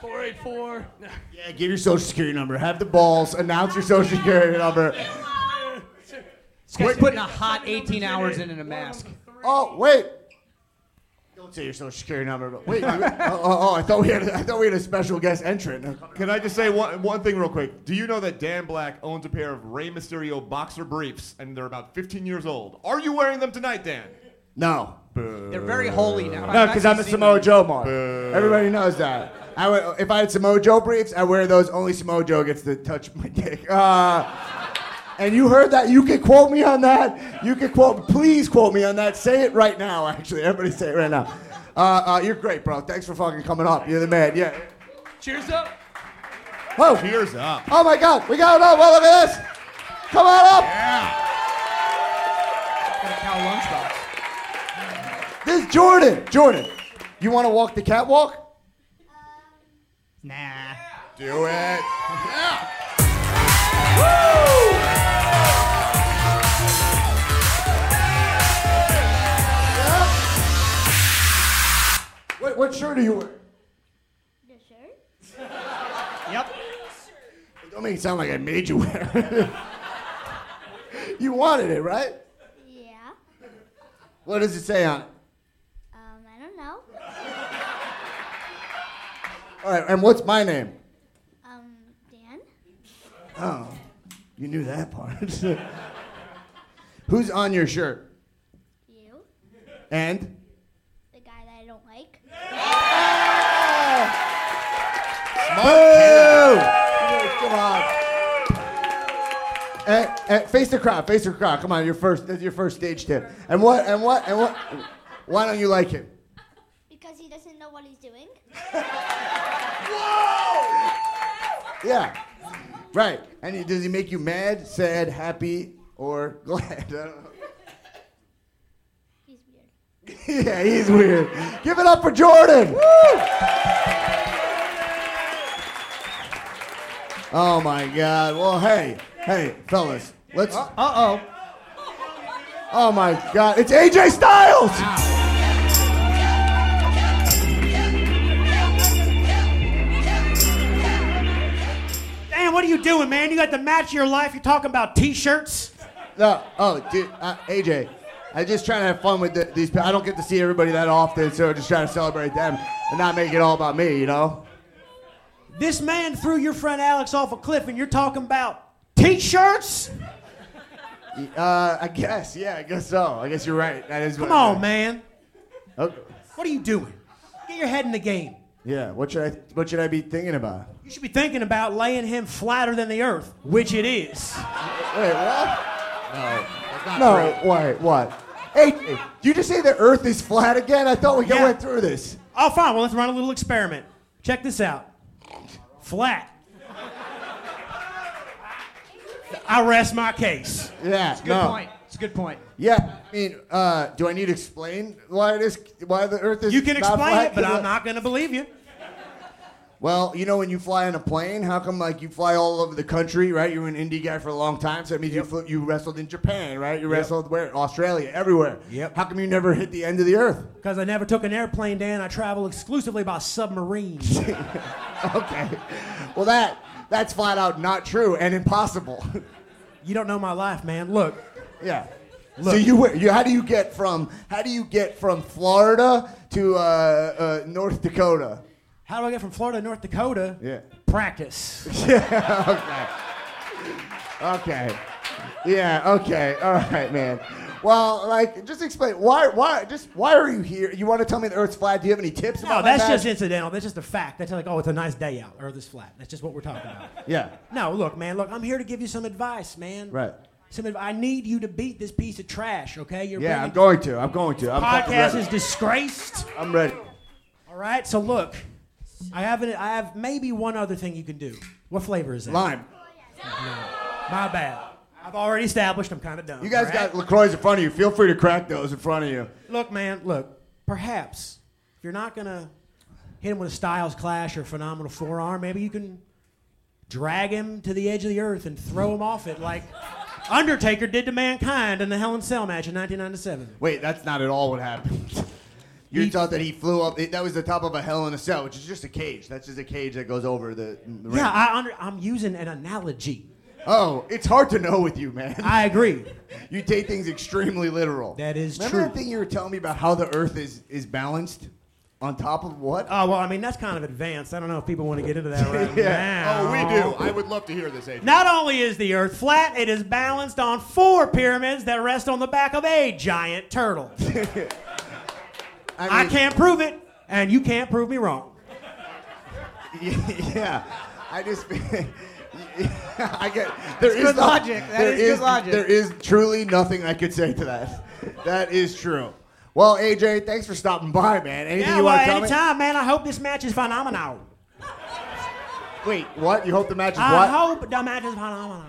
484. Yeah, give your social security number. Have the balls. Announce your social security number. This guy's putting a hot 18 hours in in a mask. Oh, wait. Don't say your social security number. But wait. oh, oh, oh, I thought we had. I thought we had a special guest entrant. Can I just say one, one thing real quick? Do you know that Dan Black owns a pair of Rey Mysterio boxer briefs and they're about 15 years old? Are you wearing them tonight, Dan? No. They're very holy now. No, because I'm a Samoa Joe mark. Boo. Everybody knows that. I would, if I had Samoa Joe briefs, I wear those. Only Samoa Joe gets to touch my dick. Uh, and you heard that? You can quote me on that. You can quote. Please quote me on that. Say it right now. Actually, everybody say it right now. Uh, uh, you're great, bro. Thanks for fucking coming up. You're the man. Yeah. Cheers up. Whoa. Cheers up. Oh my God. We got it up. Well, look at this. Come on up. Yeah. Got a cow lunchbox. This is Jordan. Jordan. You want to walk the catwalk? Nah. Do it. Yeah. What, what shirt are you wearing? The shirt? Yep. Don't make it sound like I made you wear it. you wanted it, right? Yeah. What does it say on it? Um, I don't know. All right, and what's my name? Um, Dan? Oh, you knew that part. Who's on your shirt? You? And? The guy that I don't like? Boo! Come on. Eh, eh, face the crowd. Face the crowd. Come on, your first. That's your first stage tip. And what? And what? And what? Why don't you like him? Because he doesn't know what he's doing? Whoa! Yeah. Right. And he, does he make you mad, sad, happy, or glad? I don't know. He's weird. yeah, he's weird. Give it up for Jordan. Woo! Oh my God. Well, hey, hey, fellas, let's. Uh oh. Oh my God, it's AJ Styles. Dan, what are you doing, man? You got the match of your life. You're talking about t-shirts. No, oh, dude, uh, AJ. I'm just trying to have fun with the, these. I don't get to see everybody that often, so I'm just trying to celebrate them and not make it all about me, you know. This man threw your friend Alex off a cliff, and you're talking about t-shirts. Uh, I guess, yeah, I guess so. I guess you're right. That is. Come what on, did. man. Okay. What are you doing? Get your head in the game. Yeah. What should I? What should I be thinking about? You should be thinking about laying him flatter than the earth, which it is. Wait, what? No. Wait, what? Hey, did you just say the Earth is flat again? I thought we Yeah. went through this. Oh, fine. Well, let's run a little experiment. Check this out. Flat. I rest my case. Yeah, Good no. point. It's a good point. Yeah, I mean, uh, do I need to explain why it is? Why the Earth is? You can explain it, but I'm not going to believe you. Well, you know when you fly on a plane, how come like you fly all over the country, right? You were an indie guy for a long time, so that means you flew, you wrestled in Japan, right? You wrestled where? Australia, everywhere. Yep. How come you never hit the end of the Earth? Because I never took an airplane, Dan. I travel exclusively by submarine. Okay. Well, that that's flat out not true and impossible. you don't know my life, man. Look, yeah. So you, you how do you get from how do you get from Florida to uh, uh, North Dakota? How do I get from Florida to North Dakota? Yeah. Practice. yeah. okay. Okay. Yeah. Okay. All right, man. Well, like, just explain why. Why? Just why are you here? You want to tell me the Earth's flat? Do you have any tips? No, that's just incidental. That's just a fact. That's like, oh, it's a nice day out. Earth is flat. That's just what we're talking about. Yeah. No, look, man. Look, I'm here to give you some advice, man. Right. Some adv- I need you to beat this piece of trash, okay? You're Yeah, I'm going to. I'm going to. I'm podcast is disgraced. I'm ready. All right. So look, I have an, I have maybe one other thing you can do. What flavor is that? Lime. My bad. I've already established I'm kind of dumb. You guys all got? LaCroix in front of you. Feel free to crack those in front of you. Look, man. Look. Perhaps if you're not gonna hit him with a Styles Clash or phenomenal forearm, maybe you can drag him to the edge of the earth and throw him off it like Undertaker did to Mankind in the Hell in Cell match in 1997. Wait, that's not at all what happened. You He- thought that he flew up. That was the top of a Hell in a Cell, which is just a cage. That's just a cage that goes over the. the. Yeah, I under, I'm using an analogy. Oh, it's hard to know with you, man. I agree. You take things extremely literal. That is Remember true. that thing you were telling me about how the Earth is is balanced on top of what? Oh well, I mean that's kind of advanced. I don't know if people want to get into that right Yeah. now. Oh, we do. I would love to hear this, Adrian. Not only is the Earth flat, it is balanced on four pyramids that rest on the back of a giant turtle. I mean, can't prove it, and you can't prove me wrong. Yeah, I just. I get there is good no- logic. That there is good logic. There is truly nothing I could say to that. That is true. Well, AJ, thanks for stopping by, man. Anything Yeah, you well, want to tell me? anytime, man. I hope this match is phenomenal. Wait, what? You hope the match is I what? I hope the match is phenomenal.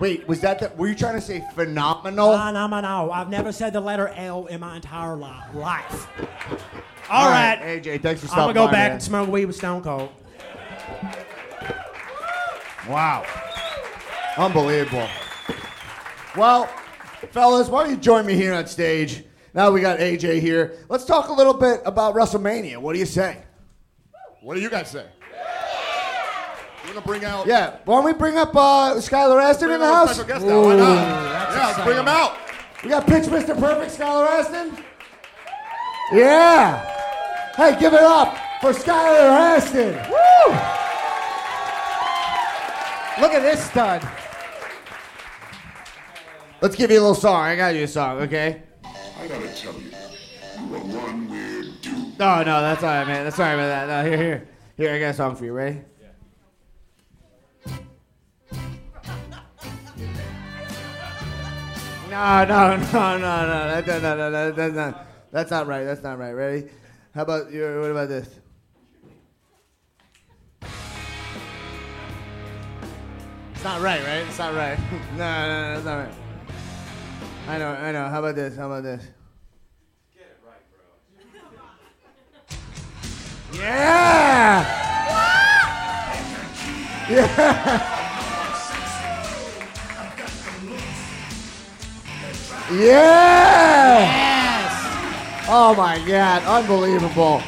Wait, was that the? Were you trying to say phenomenal? Phenomenal. I've never said the letter L in my entire li- life. All All right. AJ, thanks for stopping I'm gonna go by, back man. and smoke weed with Stone Cold. Wow. Unbelievable. Well, fellas, why don't you join me here on stage? Now we got AJ here. Let's talk a little bit about WrestleMania. What do you say? What do you guys say? You want to bring out? Yeah, why don't we bring up uh, Skylar Astin in the house? special guest now. Why not? Yeah, let's bring him out. We got Pitch Mr. Perfect, Skylar Astin. Yeah. Hey, give it up for Skylar Astin. Woo! Look at this stud. Let's give you a little song. I got you a song, okay? I gotta tell you, you are one weird dude. No, no, that's all right, man. That's sorry about that. No, here, here, here. I got a song for you. Ready? No, no, no, no, no. That, that, no, no, no, that's not. That's not right. That's not right. Ready? How about you? What about this? It's not right, right? It's not right. no, no, no, that's not right. I know, I know. How about this? How about this? Get it right, bro. yeah! Yeah! Yeah! Yes! Oh my God, unbelievable.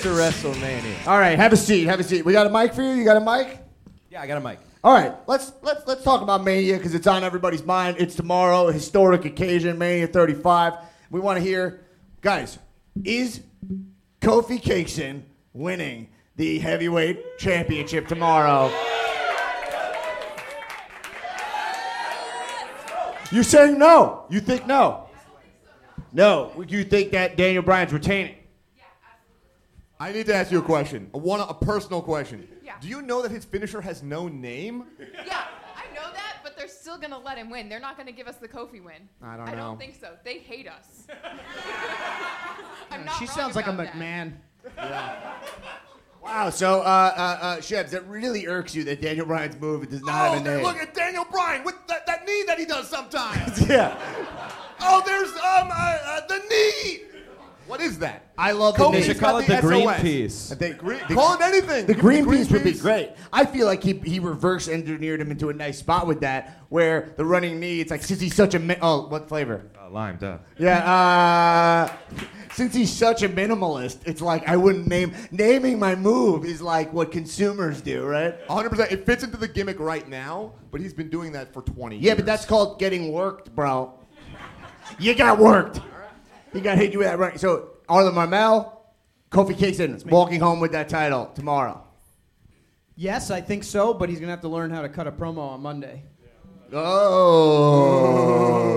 To WrestleMania. All right, have a seat, have a seat. We got a mic for you? You got a mic? Yeah, I got a mic. All right, let's let's let's talk about Mania because it's on everybody's mind. It's tomorrow, a historic occasion, Mania 35. We want to hear, guys, is Kofi Kingston winning the heavyweight championship tomorrow? You're saying no. You think no. No. You think that Daniel Bryan's retaining? Yeah. I need to ask you a question. A one, a personal question. Yeah. Do you know that his finisher has no name? Yeah, I know that, but they're still gonna let him win. They're not gonna give us the Kofi win. I don't I know. don't think so. They hate us. I'm not She wrong sounds like a about that. McMahon. Wow. So, uh, uh, uh, Shebs, that really irks you that Daniel Bryan's move does not Oh, have a name. look at Daniel Bryan with that, that knee that he does sometimes. yeah. oh, there's um uh, uh, the knee. What is that? I love Kobe's the They should call it the green SOS. piece. The, green, Call it anything. The Give green, the green piece would be great. I feel like he, he reverse engineered him into a nice spot with that, where the running knee, it's like, since he's such a. Mi- oh, what flavor? Uh, lime, duh. Yeah, uh, since he's such a minimalist, it's like I wouldn't name. Naming my move is like what consumers do, right? 100%. It fits into the gimmick right now, but he's been doing that for 20 years. Yeah, but that's called getting worked, bro. You got worked. He got hit you with that right. So, Arlen Marmel, Kofi Kingston, walking home with that title tomorrow. Yes, I think so, but he's gonna have to learn how to cut a promo on Monday. Oh.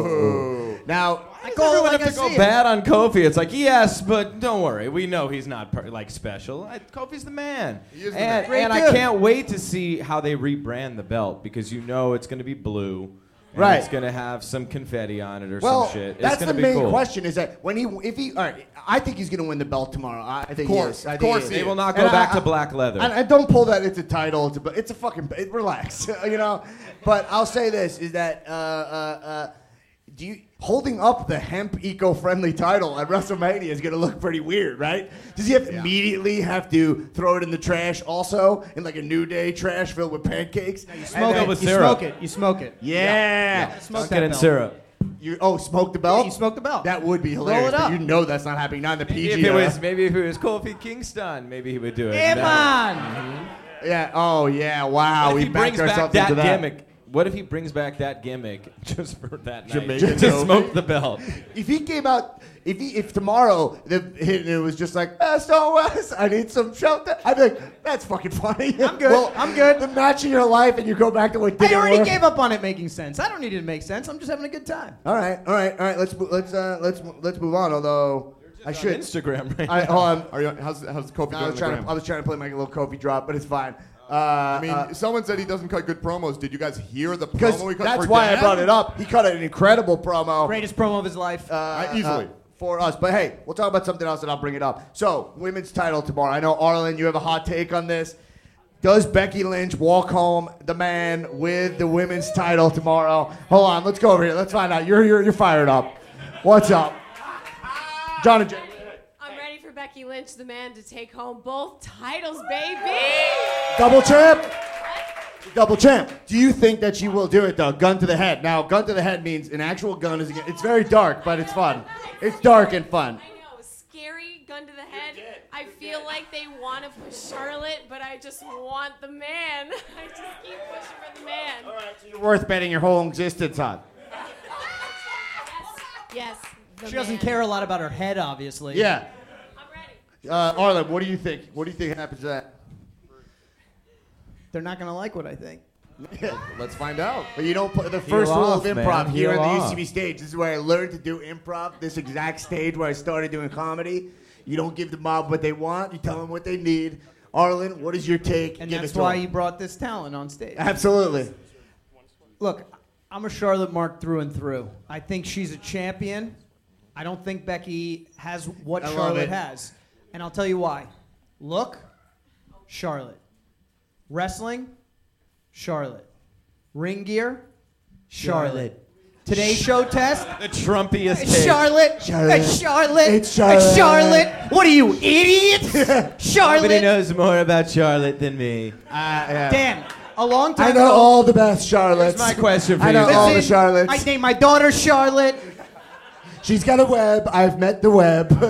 oh. Now, I call Everyone like have I to go bad on Kofi. It's like, yes, but don't worry. We know he's not per- like special. I, Kofi's the man. He is the and man. Great and I dude. can't wait to see how they rebrand the belt because you know it's going to be blue. and Right. It's going to have some confetti on it or well, some shit. It's that's going the to be main cool. question. Is that when he, if he, all right, I think he's going to win the belt tomorrow. I I think course, he is. I of think course he he They is. will not go And back I- to black leather. And I don't pull that it's a title. It's a, it's a fucking. It, relax, you know. But I'll say this: is that uh, uh, uh, do you holding up the hemp eco-friendly title at WrestleMania is going to look pretty weird, right? Does he have to immediately have to throw it in the trash also in like a New Day trash filled with pancakes? You smoke then- it. with You syrup. smoke it. You smoke it. Yeah. Smoke Dunk that it in belt. syrup. You oh smoke the belt? Yeah, you smoke the belt. That would be Roll hilarious. it but. You know that's not happening. Not in the Maybe PG. if it was maybe if it was Kofi Kingston, maybe he would do it. Come That- on. Yeah. Oh yeah. Wow. What we if he brings backed back ourselves that, into that. gimmick? What if he brings back that gimmick just for that night Jamaican to Kofi? smoke the belt? If he came out, if he, if tomorrow the hit it was just like SOS, I need some shelter. I'd be like, that's fucking funny. I'm good. Well, I'm good. The match of your life, and you go back to what I didn't already work. gave up on it making sense. I don't need it to make sense. I'm just having a good time. All right, all right, all right. Let's mo- let's uh, let's let's move on. Although I On should. Instagram right I, now. hold on. Are you, how's, how's Kofi I doing on was the trying gram? to I was trying to play my little Kofi drop, but it's fine. Uh, I mean, uh, someone said he doesn't cut good promos. Did you guys hear the promo he cut that's for why I brought it up. He cut an incredible promo. Greatest promo of his life. uh, Uh, easily. uh, for us. But hey, we'll talk about something else and I'll bring it up. So, women's title tomorrow. I know, Arlen, you have a hot take on this. Does Becky Lynch walk home the man with the women's title tomorrow? Hold on, let's go over here. Let's find out. You're, you're, you're fired up. What's up? John and Jay. I'm ready for Becky Lynch, the man, to take home both titles, baby. Double champ. Double champ. Do you think that she will do it though? Gun to the head. Now, gun to the head means an actual gun is. It's very dark, but it's fun. It's dark and fun. I know, scary gun to the head. I feel like they want to push Charlotte, but I just want the man. I just keep pushing for the man. All right, so You're worth betting your whole existence on. Yes. the she doesn't man. care a lot about her head, obviously. Yeah. I'm. Uh, Arlen, what do you think? What do you think happens to that? They're not gonna like what I think. Let's find out. But you don't put the first Heel rule off, of man. improv here Heel on the off. UCB stage. This is where I learned to do improv. This exact stage where I started doing comedy. You don't give the mob what they want. You tell them what they need. Arlen, what is your take? And Give that's to why him. you brought this talent on stage. Absolutely. Look, I'm a Charlotte Mark through and through. I think she's a champion. I don't think Becky has what I love Charlotte it. has. And I'll tell you why. Look, Charlotte. Wrestling, Charlotte. Ring gear, Charlotte. Today's show test, The Trumpiest it's take. Charlotte. Charlotte. It's Charlotte. It's Charlotte. Charlotte. What are you, idiots? Charlotte. Nobody knows more about Charlotte than me. Uh, Dan, a long time I know ago. all the best Charlottes. Here's my question for I know you. all the Charlottes. I named my daughter Charlotte. She's got a web. I've met the web.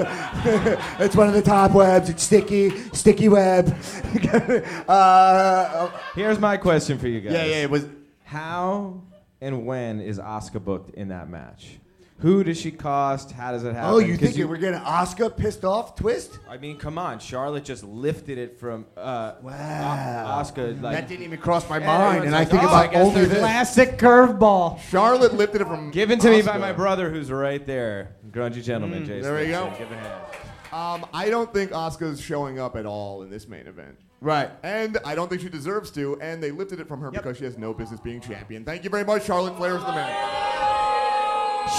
it's one of the top webs. It's sticky, sticky web. uh, Here's my question for you guys. yeah, yeah. It was How and when is Asuka booked in that match? Who does she cost? How does it happen? Oh, you 'Cause think we're getting Asuka pissed off twist? I mean, come on. Charlotte just lifted it from uh, Wow. Asuka. Like, that didn't even cross my mind, everyone's and I think oh, I about guess only this. Classic curveball. Charlotte lifted it from. given to me by my brother, who's right there. Grungy gentleman, Jason. Mm, there we go. Give a hand. Um, I don't think Asuka's showing up at all in this main event. Right. And I don't think she deserves to, and they lifted it from her because she has no business being champion. Thank you very much, Charlotte Flair's the man.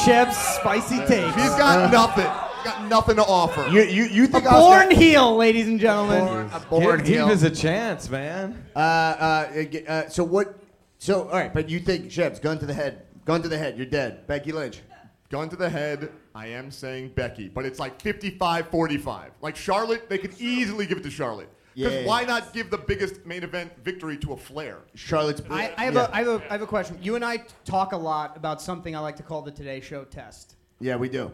Chef's spicy takes. She's got nothing. got nothing to offer. You you you think A think born Asuka? heel, ladies and gentlemen. A born Give heel. Divas a chance, man. Uh, uh, uh, so what? So all right, but you think Shebs gun to the head, gun to the head, you're dead. Becky Lynch. Gun to the head, I am saying Becky, but it's like 55 45. Like Charlotte, they could easily give it to Charlotte. Because Yeah. why not give the biggest main event victory to a Flair? Charlotte's. I, I, have yeah. a, I, have a, I have a question. You and I talk a lot about something I like to call the Today Show test. yeah, we do.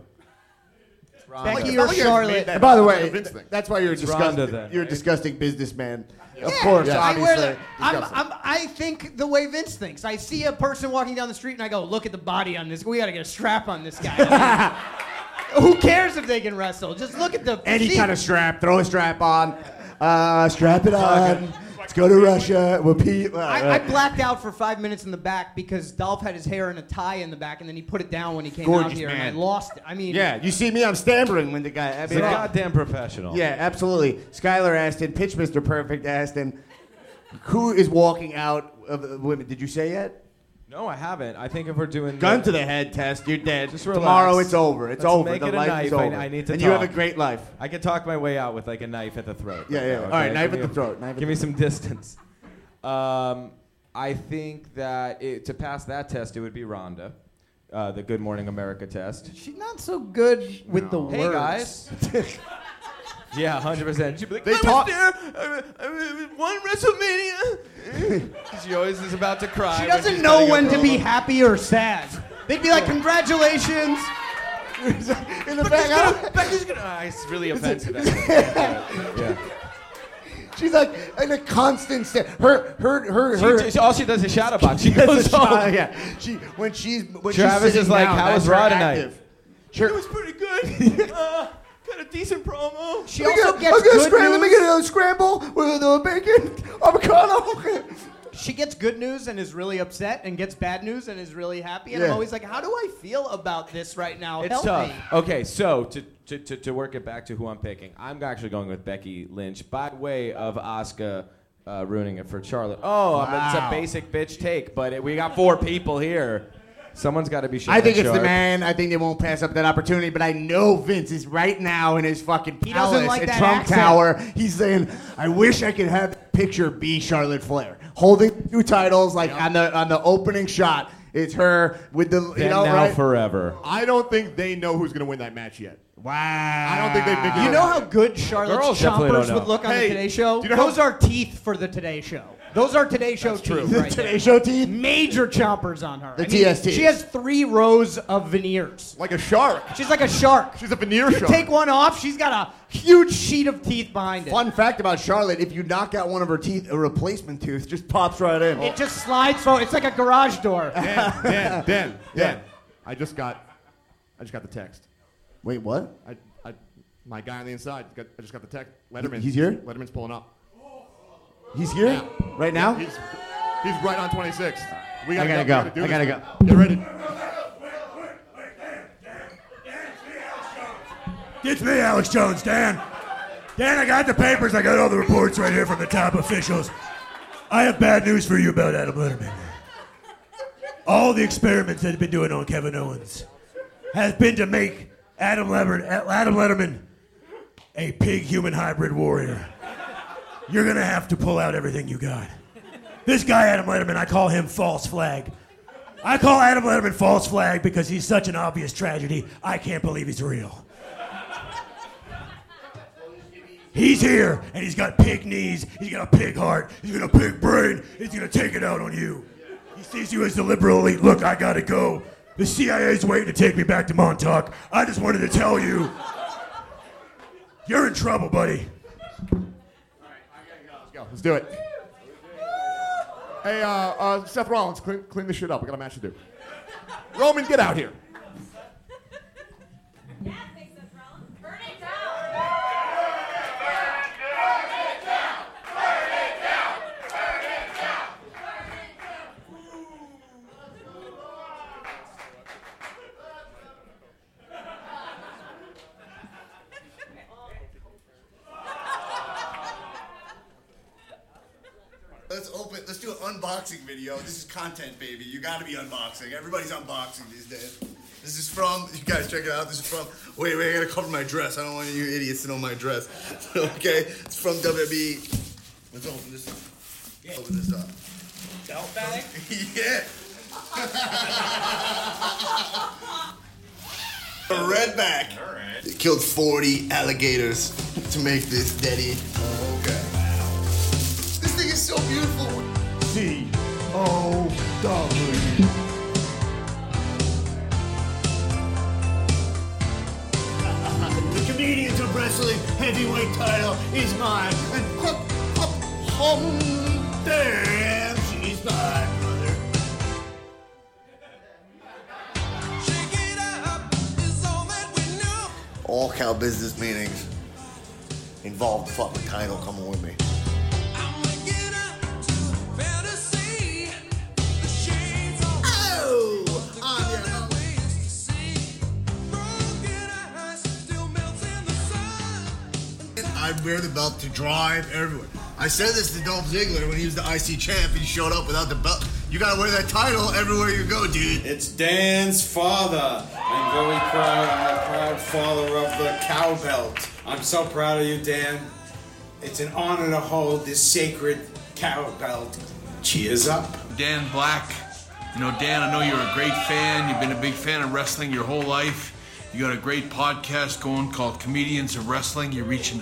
Becky It's or you Charlotte? And by the way, It's Vince that's why you're a disgusting. Then, you're a right? disgusting businessman. Of Yeah, course, I, wear obviously. the- I'm. I'm, I think the way Vince thinks. I see a person walking down the street and I go, look at the body on this. We got to get a strap on this guy. Who cares if they can wrestle? Just look at the Any physique. kind of strap, throw a strap on. Uh, strap it on. Let's go to Russia. We'll pee. uh, I, I blacked out for five minutes in the back because Dolph had his hair in a tie in the back, and then he put it down when he came out here, man. and I lost it. I mean, yeah, you see me, I'm stammering when the guy. I He's mean, a I- goddamn professional. Yeah, absolutely. Skylar asked him, Pitch Mr. Perfect asked him, who is walking out of the women? Did you say yet? No, I haven't. I think if we're doing Gun to the head test, you're dead. Just relax. Tomorrow it's over. It's Let's over. Make the it a life knife. is I- over. I, need to and talk. you have a great life. I can talk my way out with like a knife at the throat. Yeah, right yeah. now, All right, knife Give at the a- throat, knife at Give me some distance. Um, I think that it, to pass that test, it would be Ronda, uh, the Good Morning America test. she's not so good with the words. Hey words. guys. yeah, hundred percent. She'd be like, They I talk- was there. I, I, I, one WrestleMania. she always is about to cry. She doesn't know when to be happy or sad. They'd be like, congratulations. In the back, I don't- Becky's gonna. Ah, it's really offensive. actually. yeah. she's like in a constant state. Her, her, her, She her. all she does is shadow box. She That's goes a home. yeah. She when she's when Travis she's sitting is like, down, "How that's was her Raw tonight?" active. Sure. It was pretty good. uh, got a decent promo. She Let also get- gets I'm good scram- Let me news. get a scramble with a bacon avocado. She gets good news and is really upset, and gets bad news and is really happy. And Yeah. I'm always like, how do I feel about this right now? It's Help tough. me. Okay, so to, to, to, to work it back to who I'm picking, I'm actually going with Becky Lynch by way of Asuka uh, ruining it for Charlotte. Oh, um, it's a Wow. basic bitch take, but it, we got four people here. Someone's got to be. I think it's the man. I think they won't pass up that opportunity. But I know Vince is right now in his fucking He doesn't palace like at that Trump accent. Tower. He's saying, "I wish I could have that picture be Charlotte Flair holding two titles, like on the on the opening shot. It's her with the you know now right. forever. I don't think they know who's going to win that match yet. wow. I don't think they figured You know how good Charlotte's Girls definitely don't chompers know. would look on Hey, the Today Show? do you know how- Those are teeth for the Today Show. Those are Today Show teeth true. right Today there. Show teeth. Major chompers on her. The I mean, TSTs. She has three rows of veneers. Like a shark. She's like a shark. She's a veneer You shark. take one off, she's got a huge sheet of teeth behind it. Fun fact about Charlotte: if you knock out one of her teeth, a replacement tooth just pops right in. It just slides forward. It's like a garage door. Dan, Dan, Dan, Yeah. Dan. I just got, I just got the text. Wait, what? I, I, my guy on the inside. Got, I just got the text. Letterman. He's here? Letterman's pulling up. He's here Yeah. right now. He's, he's right on 26. We gotta gotta go. go. We I gotta this. Get ready. It's me, Alex Jones, Dan. Dan, I got the papers. I got all the reports right here from the top officials. I have bad news for you about Adam Letterman. All the experiments that have been doing on Kevin Owens has been to make Adam, Lever- Adam Letterman a pig human hybrid warrior. You're to have to pull out everything you got. This guy, Adam Letterman, I call him false flag. I call Adam Letterman false flag because he's such an obvious tragedy. I can't believe he's real. He's here, and he's got pig knees, he's got a pig heart, he's got a pig brain, he's gonna take it out on you. He sees you as the liberal elite. Look, I gotta go. The CIA's waiting to take me back to Montauk. I just wanted to tell you. You're in trouble, buddy. Let's do it. Hey, uh, uh, Seth Rollins, clean, clean this shit up. We got a match to do. Roman, get out here. Let's open. Let's do an unboxing video. This is content, baby. You got to be unboxing. Everybody's unboxing these days. This is from, you guys check it out. This is from, wait, wait, I gotta cover my dress. I don't want you idiots to know my dress. okay? It's from WWE. Let's open this up. Open this up. Belt bag? yeah. A redback. They killed 40 alligators to make this daddy. Okay. This thing is so beautiful. C O W. The comedians of wrestling heavyweight title is mine. And hum, damn, she's mine. All cow business meetings involve the fucking title coming with me. I wear the belt to drive everywhere. I said this to Dolph Ziggler when he was the IC champ and he showed up without the belt. You gotta wear that title everywhere you go, dude. It's Dan's father. I'm very proud. I'm a proud father of the cow belt. I'm so proud of you, Dan. It's an honor to hold this sacred cow belt. Cheers up. Dan Black. You know, Dan, I know you're a great fan. You've been a big fan of wrestling your whole life. You got a great podcast going called Comedians of Wrestling. You're reaching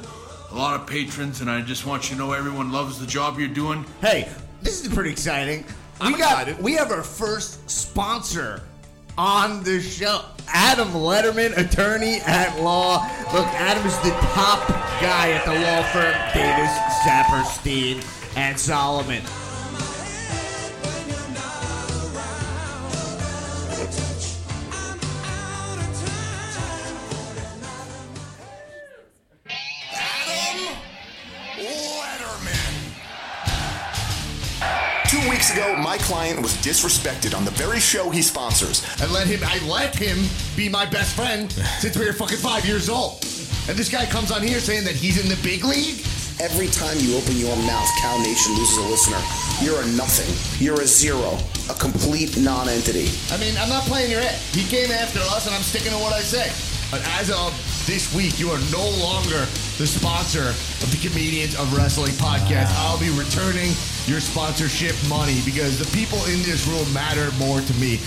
a lot of patrons, and I just want you to know everyone loves the job you're doing. Hey, this is pretty exciting. I'm we got excited. we have our first sponsor on the show. Adam Letterman, attorney at law. Look, Adam is the top guy at the law firm Davis, Saperstein, and Solomon. Weeks ago, my client was disrespected on the very show he sponsors. I let him I let him be my best friend since we were fucking five years old. And this guy comes on here saying that he's in the big league? Every time you open your mouth, Cow Nation loses a listener. You're a nothing. You're a zero. A complete non-entity. I mean, I'm not playing your head. He came after us, and I'm sticking to what I say. But as of this week, you are no longer the sponsor of the Comedians of Wrestling podcast. I'll be returning your sponsorship money because the people in this room matter more to me.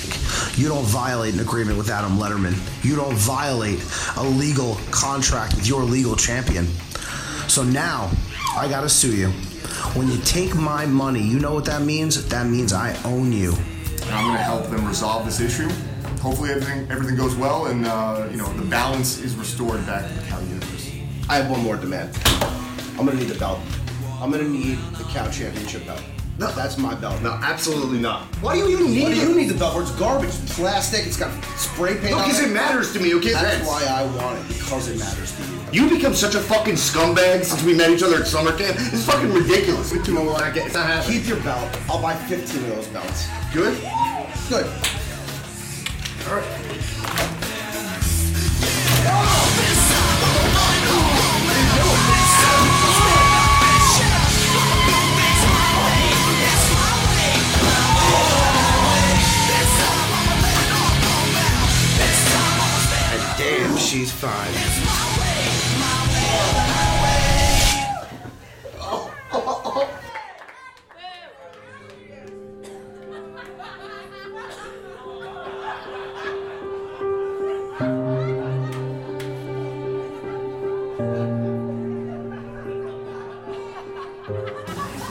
You don't violate an agreement with Adam Letterman. You don't violate a legal contract with your legal champion. So now, I gotta sue you. When you take my money, you know what that means? That means I own you. And I'm going to help them resolve this issue. Hopefully, everything everything goes well, and uh, you know the balance is restored back to the cow universe. I have one more demand. I'm gonna need the belt. I'm gonna need the cow championship belt. No, that's my belt. No, absolutely not. Why do you even need Why it? do you you need the belt? Where it's garbage, it's plastic. It's got spray paint. No, on 'cause it matters to me, okay? That's why I want it because it matters to you. You become such a fucking scumbag since we met each other at summer camp. It's fucking ridiculous. You know what? I get- It's not happening. Keep your belt. I'll buy 15 of those belts. Good? Good. All right. And she's fine.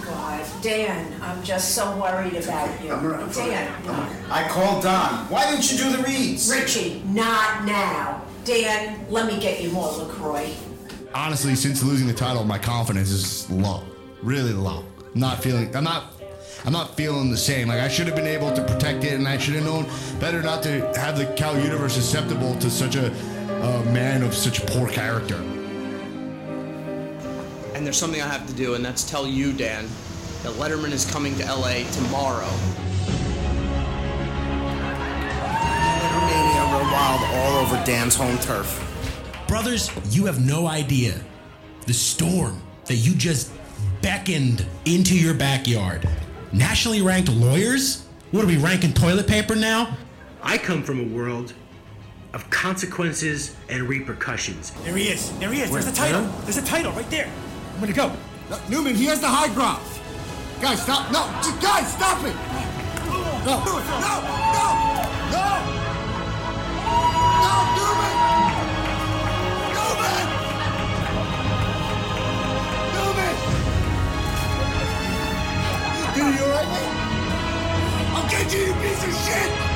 God, Dan, I'm just so worried about you. Dan, I called Don. Why didn't you do the reads? Richie, not now. Dan, let me get you more LaCroix. Honestly, since losing the title, my confidence is low, really low. Not feeling. I'm not. I'm not feeling the same. Like I should have been able to protect it, and I should have known better not to have the Cal universe susceptible to such a, a man of such poor character. And there's something I have to do, and that's tell you, Dan, that Letterman is coming to LA tomorrow. Mania wild all over Dan's home turf. Brothers, you have no idea the storm that you just beckoned into your backyard. Nationally ranked lawyers? What are we ranking toilet paper now? I come from a world of consequences and repercussions. There he is. There he is. Where? There's a title. Huh? There's a title right there. I'm gonna go. Newman, he has the high ground. Guys, stop. No, guys, stop it. No, no, no, no, no. Dude, you alright? I'll get you, you piece of shit.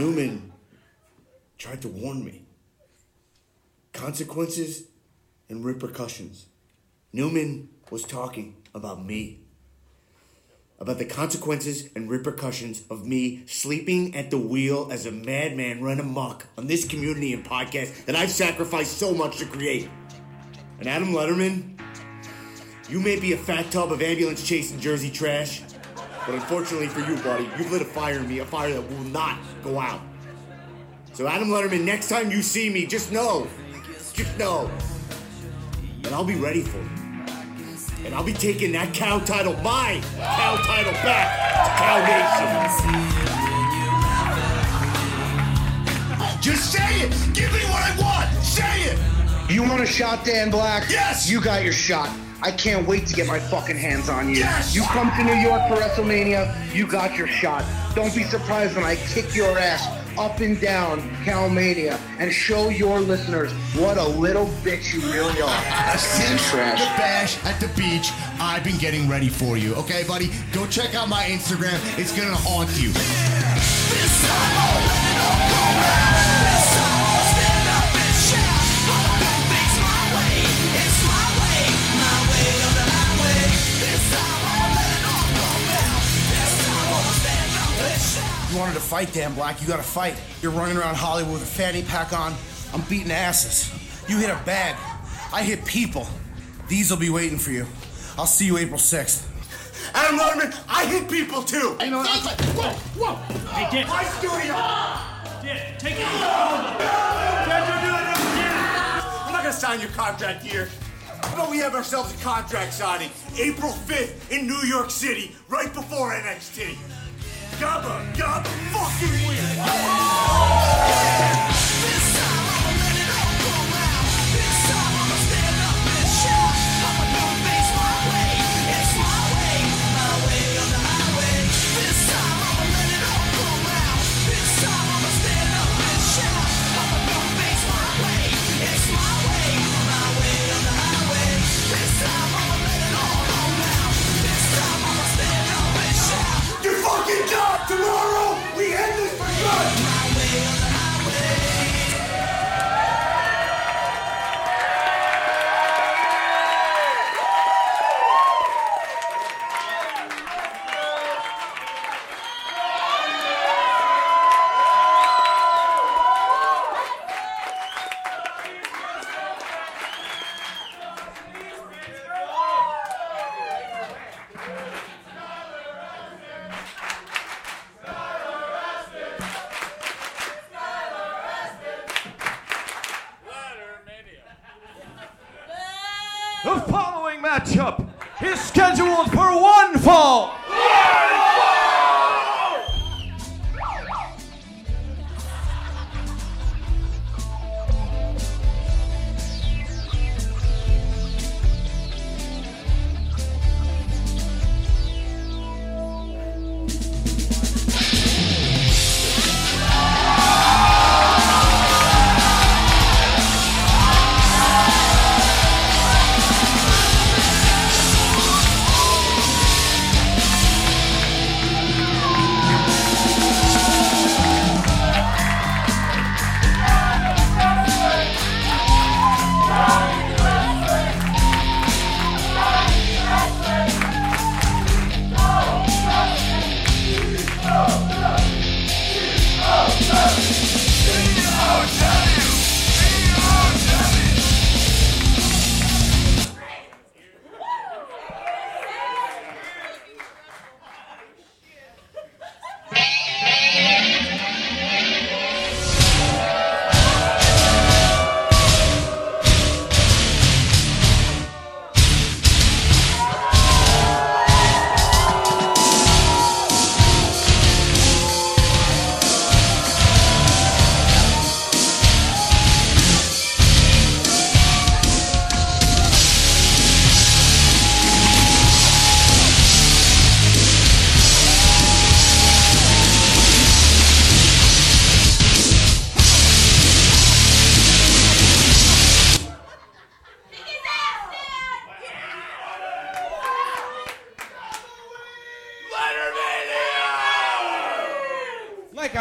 Newman tried to warn me. Consequences and repercussions. Newman was talking about me. About the consequences and repercussions of me sleeping at the wheel as a madman run amok on this community and podcast that I've sacrificed so much to create. And Adam Letterman, you may be a fat tub of ambulance chasing Jersey trash, but unfortunately for you, buddy, you've lit a fire in me, a fire that will not go out. So, Adam Letterman, next time you see me, just know, just know that I'll be ready for you. And I'll be taking that cow title, my cow title back to Cow Nation. Just say it. Give me what I want. Say it. You want a shot, Dan Black? Yes! You got your shot. I can't wait to get my fucking hands on you. Yes! You come to New York for WrestleMania, you got your shot. Don't be surprised when I kick your ass up and down Cowmania and show your listeners what a little bitch you really are. Since Trash. the bash at the beach, I've been getting ready for you. Okay, buddy? Go check out my Instagram. It's gonna haunt you. You wanted to fight, Dan Black. You gotta fight. You're running around Hollywood with a fanny pack on. I'm beating asses. You hit a bag. I hit people. These will be waiting for you. I'll see you April 6th. Adam Letterman, I hit people too. You know, what? whoa, whoa. Hey, Dick. My studio. Dick, take it Can't do it again? I'm not gonna sign your contract here. But we have ourselves a contract signing April 5th in New York City, right before NXT. Gabba, gabba, fucking win. Fucking job tomorrow.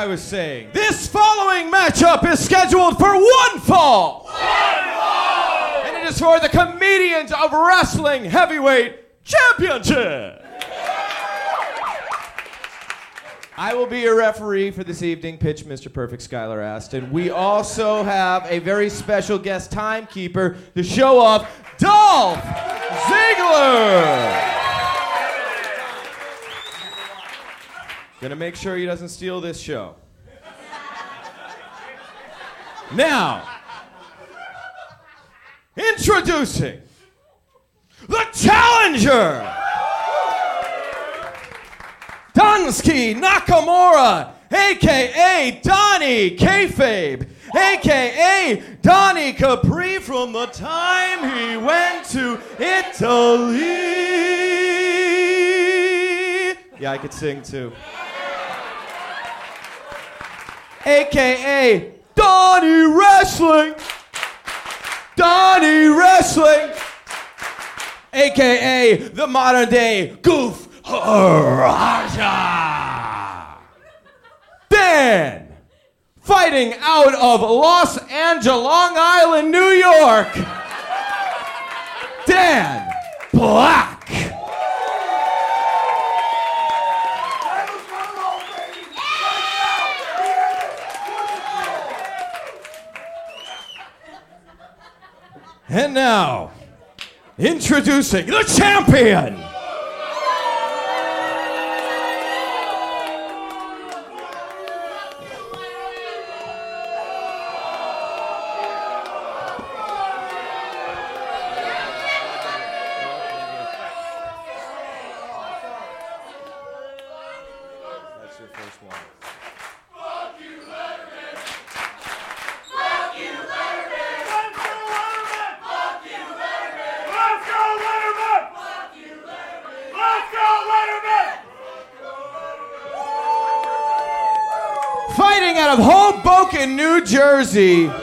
Was saying, this following matchup is scheduled for one fall. And it is for the Comedians of Wrestling Heavyweight Championship. I will be your referee for this evening. Pitch Mr. Perfect Skylar. And we also have a very special guest timekeeper to show off Dolph Ziggler. Gonna make sure he doesn't steal this show. Now, introducing the challenger, Dunsky Nakamura, aka Donnie Kayfabe, aka Donnie Capri from the time he went to Italy. Yeah, I could sing too. AKA Donnie Wrestling. Donnie Wrestling. AKA the modern day Goof. Dan, fighting out of Los Angeles, Long Island, New York. Dan Black. And now, introducing the champion. Jersey.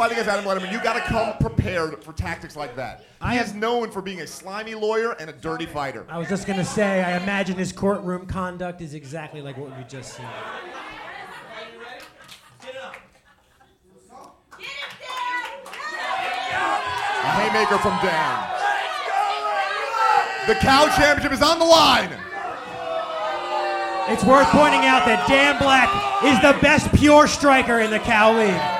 Fight against Adam Letterman, you got to come prepared for tactics like that. He is known for being a slimy lawyer and a dirty fighter. I was just gonna say, I imagine his courtroom conduct is exactly like what we just seen. A haymaker from Dan. The Cow Championship is on the line. It's worth pointing out that Dan Black is the best pure striker in the Cow League.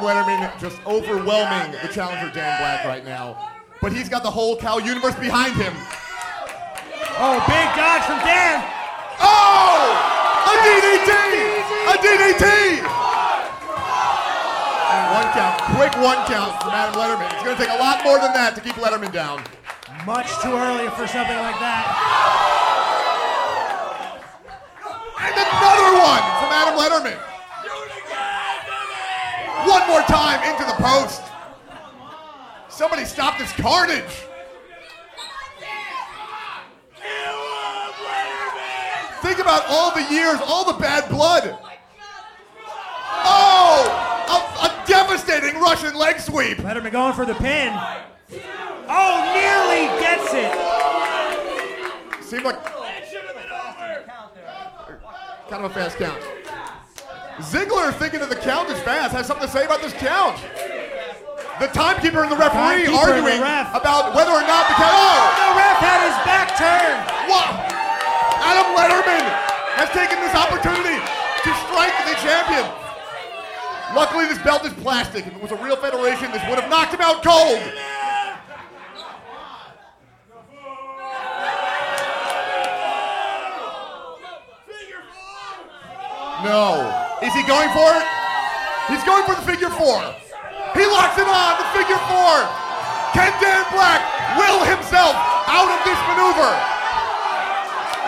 Adam Letterman just overwhelming the challenger Dan Black right now. But he's got the whole Cow universe behind him. Oh, big dodge from Dan. Oh! A DDT! A DDT! And one count, quick one count from Adam Letterman. It's going to take a lot more than that to keep Letterman down. Much too early for something like that. And another one from Adam Letterman. One more time into the post. Somebody stop this carnage. Think about all the years, all the bad blood. Oh, a, a devastating Russian leg sweep. Letterman going for the pin. Oh, nearly gets it. Seemed like kind of a fast count. Ziggler thinking that the count is fast has something to say about this count. The timekeeper and the referee Timekeeper the arguing ref. about whether or not the count. Oh! The ref had his back turned. What? Adam Letterman has taken this opportunity to strike the champion. Luckily, this belt is plastic. If it was a real federation, this would have knocked him out cold. No. Is he going for it? He's going for the figure four. He locks it on, the figure four. Can Dan Black will himself out of this maneuver?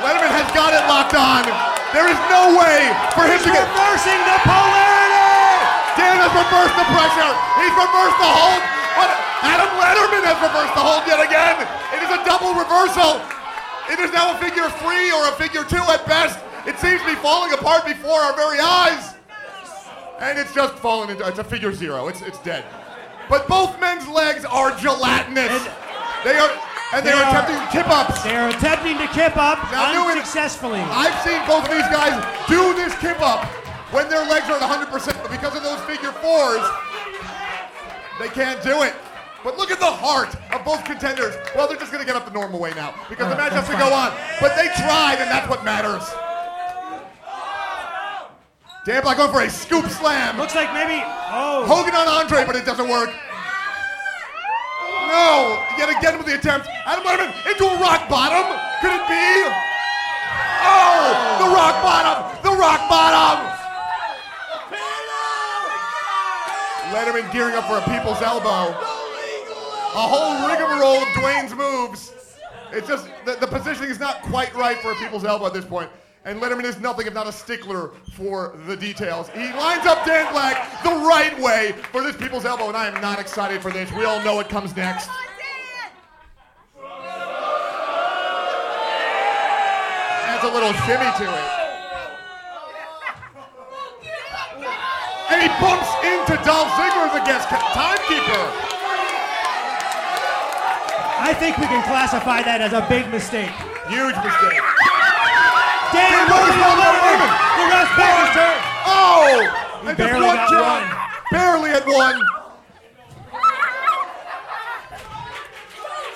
Letterman has got it locked on. There is no way for him to get. Reversing the polarity. Dan has reversed the pressure. He's reversed the hold. But Adam Letterman has reversed the hold yet again. It is a double reversal. It is now a figure three or a figure two at best. It seems to be falling apart before our very eyes. And it's just fallen into it's a figure zero. It's it's dead. But both men's legs are gelatinous. they are and they, They are, are- attempting kip ups. They're attempting to kip up Now, unsuccessfully. I've seen both of these guys do this kip up when their legs are at 100%, but because of those figure fours, they can't do it. But look at the heart of both contenders. Well, they're just going to get up the normal way now because the Uh, match has to go on. But they tried, and that's what matters. Dan Black going for a scoop slam. Looks like maybe. Oh. Hogan on Andre, but it doesn't work. No, yet again with the attempt. Adam Letterman into a rock bottom. Could it be? Oh, the rock bottom, the rock bottom. Letterman gearing up for a people's elbow. A whole rigmarole of Dwayne's moves. It's just the, the positioning is not quite right for a people's elbow at this point. And Letterman is nothing if not a stickler for the details. He lines up Dan Black the right way for this people's elbow, and I am not excited for this. We all know what comes next. Adds a little shimmy to it. And he bumps into Dolph Ziggler as a guest timekeeper. I think we can classify that as a big mistake. Huge mistake. Dan Dan Black Black is Letterman. The ref's back is turned. Oh! He And just barely one got count. one. Barely at one.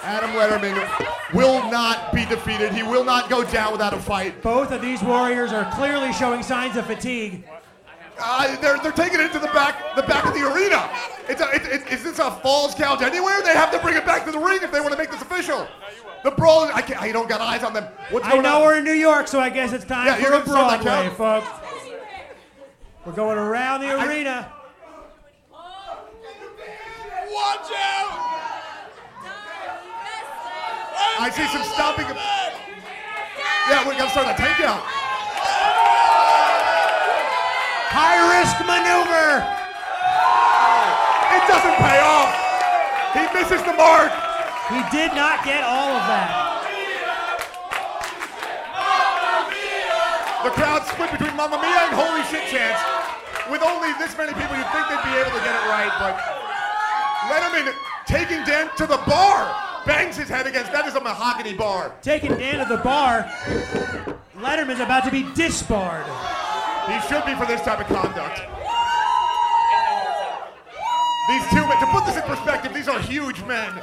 Adam Letterman will not be defeated. He will not go down without a fight. Both of these warriors are clearly showing signs of fatigue. Uh, they're, they're taking it to the back the back of the arena. It's a, it, it, is this a falls count anywhere? They have to bring it back to the ring if they want to make this official. The brawl. I, can't, I don't got eyes on them. What's going I know on? we're in New York, so I guess it's time Yeah, for a gonna start that Broadway, folks. We're going around the arena. Watch out! I see some stomping. Yeah, we gotta start that takedown. High risk maneuver. It doesn't pay off. He misses the mark. He did not get all of that. The crowd split between Mamma Mia and Holy Shit Chance. With only this many people, you'd think they'd be able to get it right, but Letterman taking Dan to the bar, bangs his head against that is a mahogany bar. Taking Dan to the bar. Letterman's about to be disbarred. He should be for this type of conduct. These two men, to put this in perspective, these are huge men.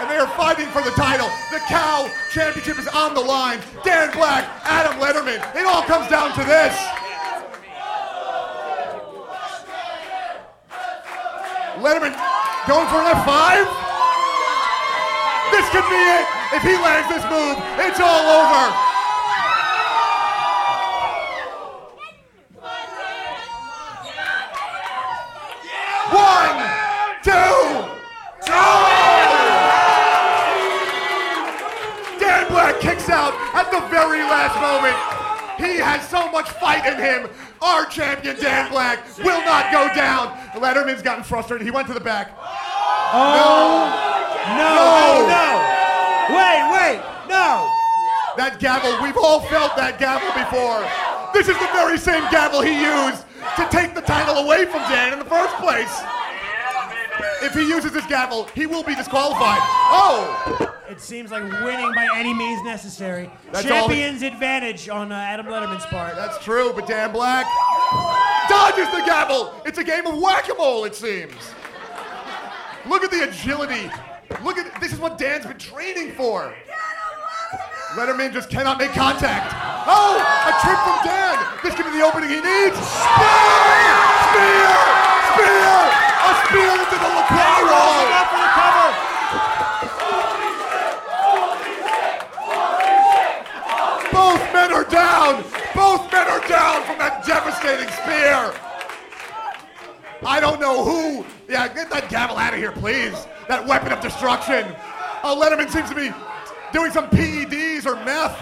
And they are fighting for the title. The Cow Championship is on the line. Dan Black, Adam Letterman. It all comes down to this. Letterman going for an F5. This could be it. If he lands this move, it's all over. One, two. Dan Black kicks out at the very last moment. He has so much fight in him. Our champion Dan Black will not go down. Letterman's gotten frustrated. He went to the back. Oh, no, No. no. Wait, wait, no. That gavel, we've all felt that gavel before. This is the very same gavel he used to take the title away from Dan in the first place. If he uses his gavel, he will be disqualified. Oh! It seems like winning by any means necessary. That's Champion's advantage on uh, Adam Letterman's part. That's true, but Dan Black dodges the gavel. It's a game of whack-a-mole, it seems. Look at the agility. Look at this is what Dan's been training for. Letterman just cannot make contact. Oh, a trip from Dan. This could be the opening he needs. Spear! Spear! Spear! A spear into the lapel cover. Both men are down. Both men are down from that devastating spear. I don't know who. Yeah, get that gavel out of here, please. That weapon of destruction. Oh, Letterman seems to be doing some PEDs or meth.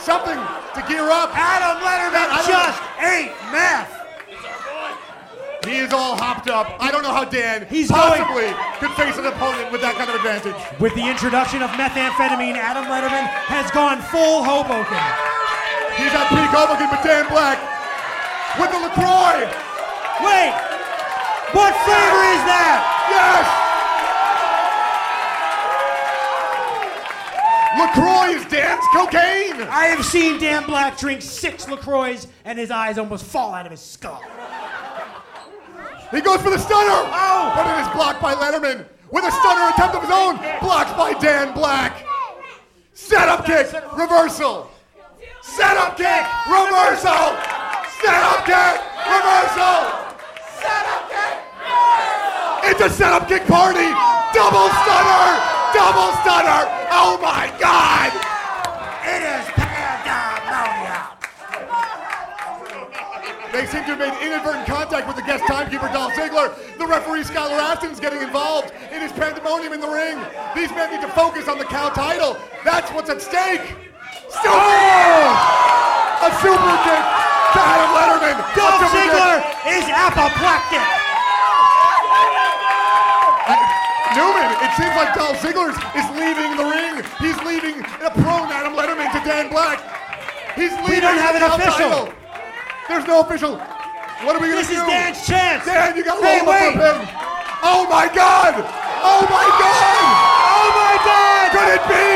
Something to gear up. Adam Letterman just ate meth. He is all hopped up. I don't know how Dan He's going- possibly could face an opponent with that kind of advantage. With the introduction of methamphetamine, Adam Letterman has gone full Hoboken. He's at peak Hoboken, but Dan Black with the LaCroix. Wait, what flavor is that? Yes! LaCroix is Dan's cocaine. I have seen Dan Black drink six LaCroix and his eyes almost fall out of his skull. He goes for the stunner. Oh! But it is blocked by Letterman with a stunner attempt of his own. Blocked by Dan Black. Setup kick. Reversal. Setup kick. Reversal. Setup kick. Reversal. Setup kick. It's a setup kick party. Double stunner. Double stunner. Oh my God. It is pandemonium. They seem to have made inadvertent contact with the guest timekeeper, Dolph Ziggler. The referee, Skylar is getting involved. It is pandemonium in the ring. These men need to focus on the cow title. That's what's at stake. Super A super kick to Adam Letterman. Dolph. Ziggler is apoplectic. It seems like Dolph Ziggler is leaving the ring. He's leaving a prone Adam Letterman to Dan Black. He's leaving We don't have an official. title. There's no official. What are we gonna do? This is Dan's chance. Dan, you got Hey, roll up him. Oh my God! Oh my God! Oh my God! Could it be?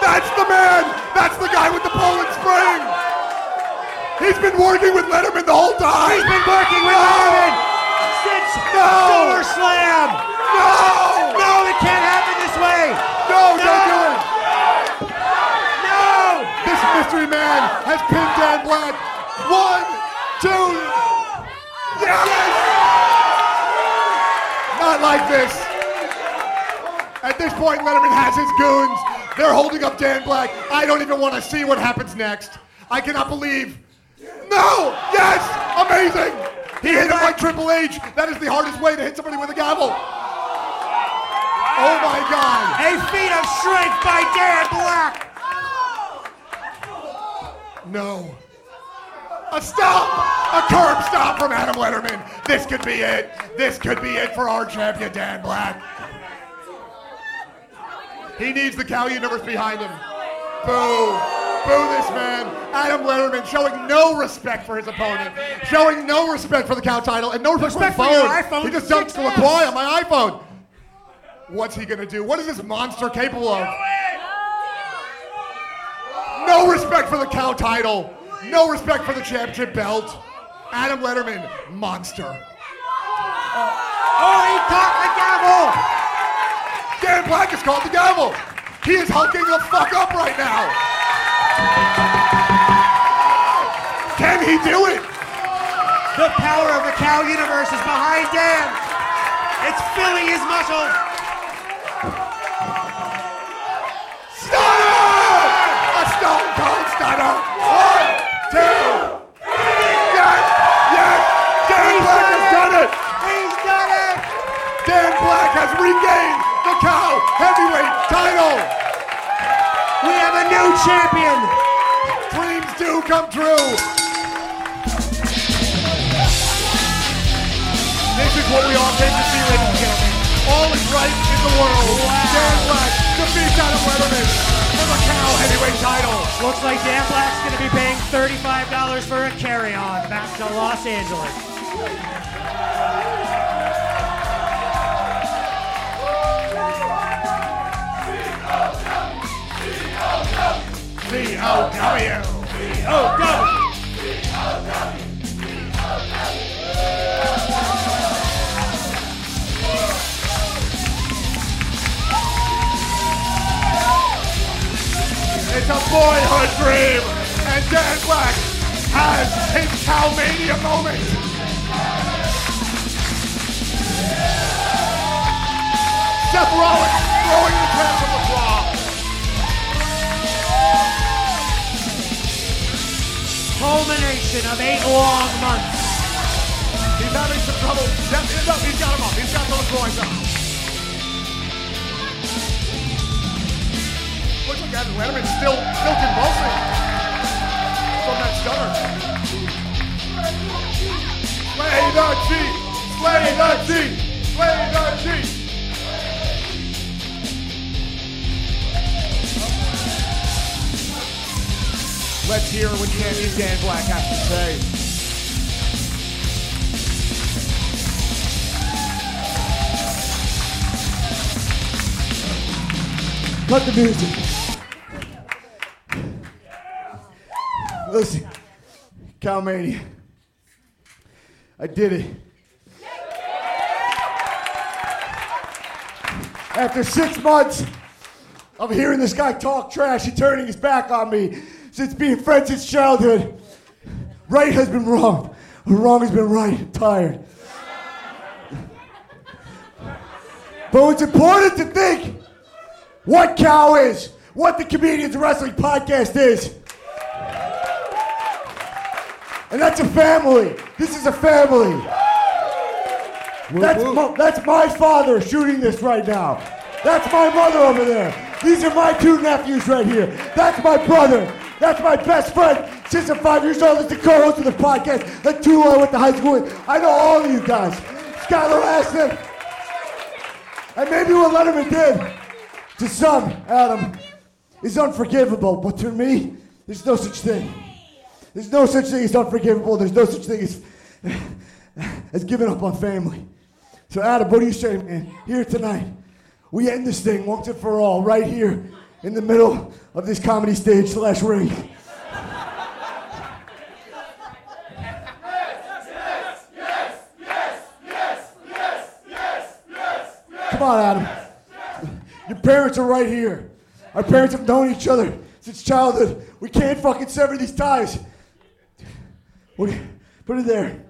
That's the man. That's the guy with the Poland spring. He's been working with Letterman the whole time. He's been working with! Letterman since No! SummerSlam. No! No, it can't happen this way. No, don't do it. No! This mystery man has pinned Dan Black. One, two. Yes! Not like this. At this point, Letterman has his goons. They're holding up Dan Black. I don't even want to see what happens next. I cannot believe. No! Yes! Amazing! He hit him like Triple H. That is the hardest way to hit somebody with a gavel. Oh my God! A feat of strength by Dan Black. No. A stop! A curb stomp from Adam Letterman. This could be it. This could be it for our champion, Dan Black. He needs the cow universe behind him. Boo. Boo this man. Adam Letterman showing no respect for his opponent. Showing no respect for the cow title and no respect, Respect for your phone. iPhone He just dumped the LaCroix on my iPhone. What's he gonna do? What is this monster capable of? No respect for the cow title. No respect for the championship belt. Adam Letterman, monster. Oh, he caught the gavel. Dan Black has called the gavel. He is hulking the fuck up right now. Can he do it? The power of the cow universe is behind Dan. It's filling his muscles. Stunner! A stone cold stunner. One, two. Yes! Yes! Dan Black has done it! He's done it. Dan Black has regained the cow heavyweight title. We have a new champion. Dreams do come true. This is what we all came to see, ladies and gentlemen. All is right in the world. Dan Black defeats Adam Letterman for the cow heavyweight title. Looks like Dan Black's going to be paying $35 for a carry-on back to Los Angeles. C-O-W. C-O-W. A boyhood dream, and Dan Black has his Cowmania moment. Seth Rollins throwing the crown of the Raw. Culmination of eight long months. He's having some trouble. He's up. He's got him up. He's got those boys up. Letterman's still, still convulsing from that stunner. Slay the Chief! Slay the Chief! Slay the Chief! Let's hear what Champion Dan Black has to say. Cut the music. Listen, Cowmania. I did it. After six months of hearing this guy talk trash and turning his back on me since being friends since childhood, right has been wrong. Wrong has been right. I'm tired. But it's important to think what Cow is, what the Comedians Wrestling Podcast is. And that's a family. This is a family. That's, my, that's my father shooting this right now. That's my mother over there. These are my two nephews right here. That's my brother. That's my best friend since I'm five years old. That's the co-host of the podcast. The two I went to high school with. I know all of you guys. Skylar Astin. And maybe what Letterman did to some, Adam, is unforgivable. But to me, there's no such thing. There's no such thing as unforgivable. There's no such thing as, as giving up on family. So, Adam, what do you say, man? Here tonight, we end this thing once and for all, right here in the middle of this comedy stage slash ring. Come on, Adam. Your parents are right here. Our parents have known each other since childhood. We can't fucking sever these ties. Put it there.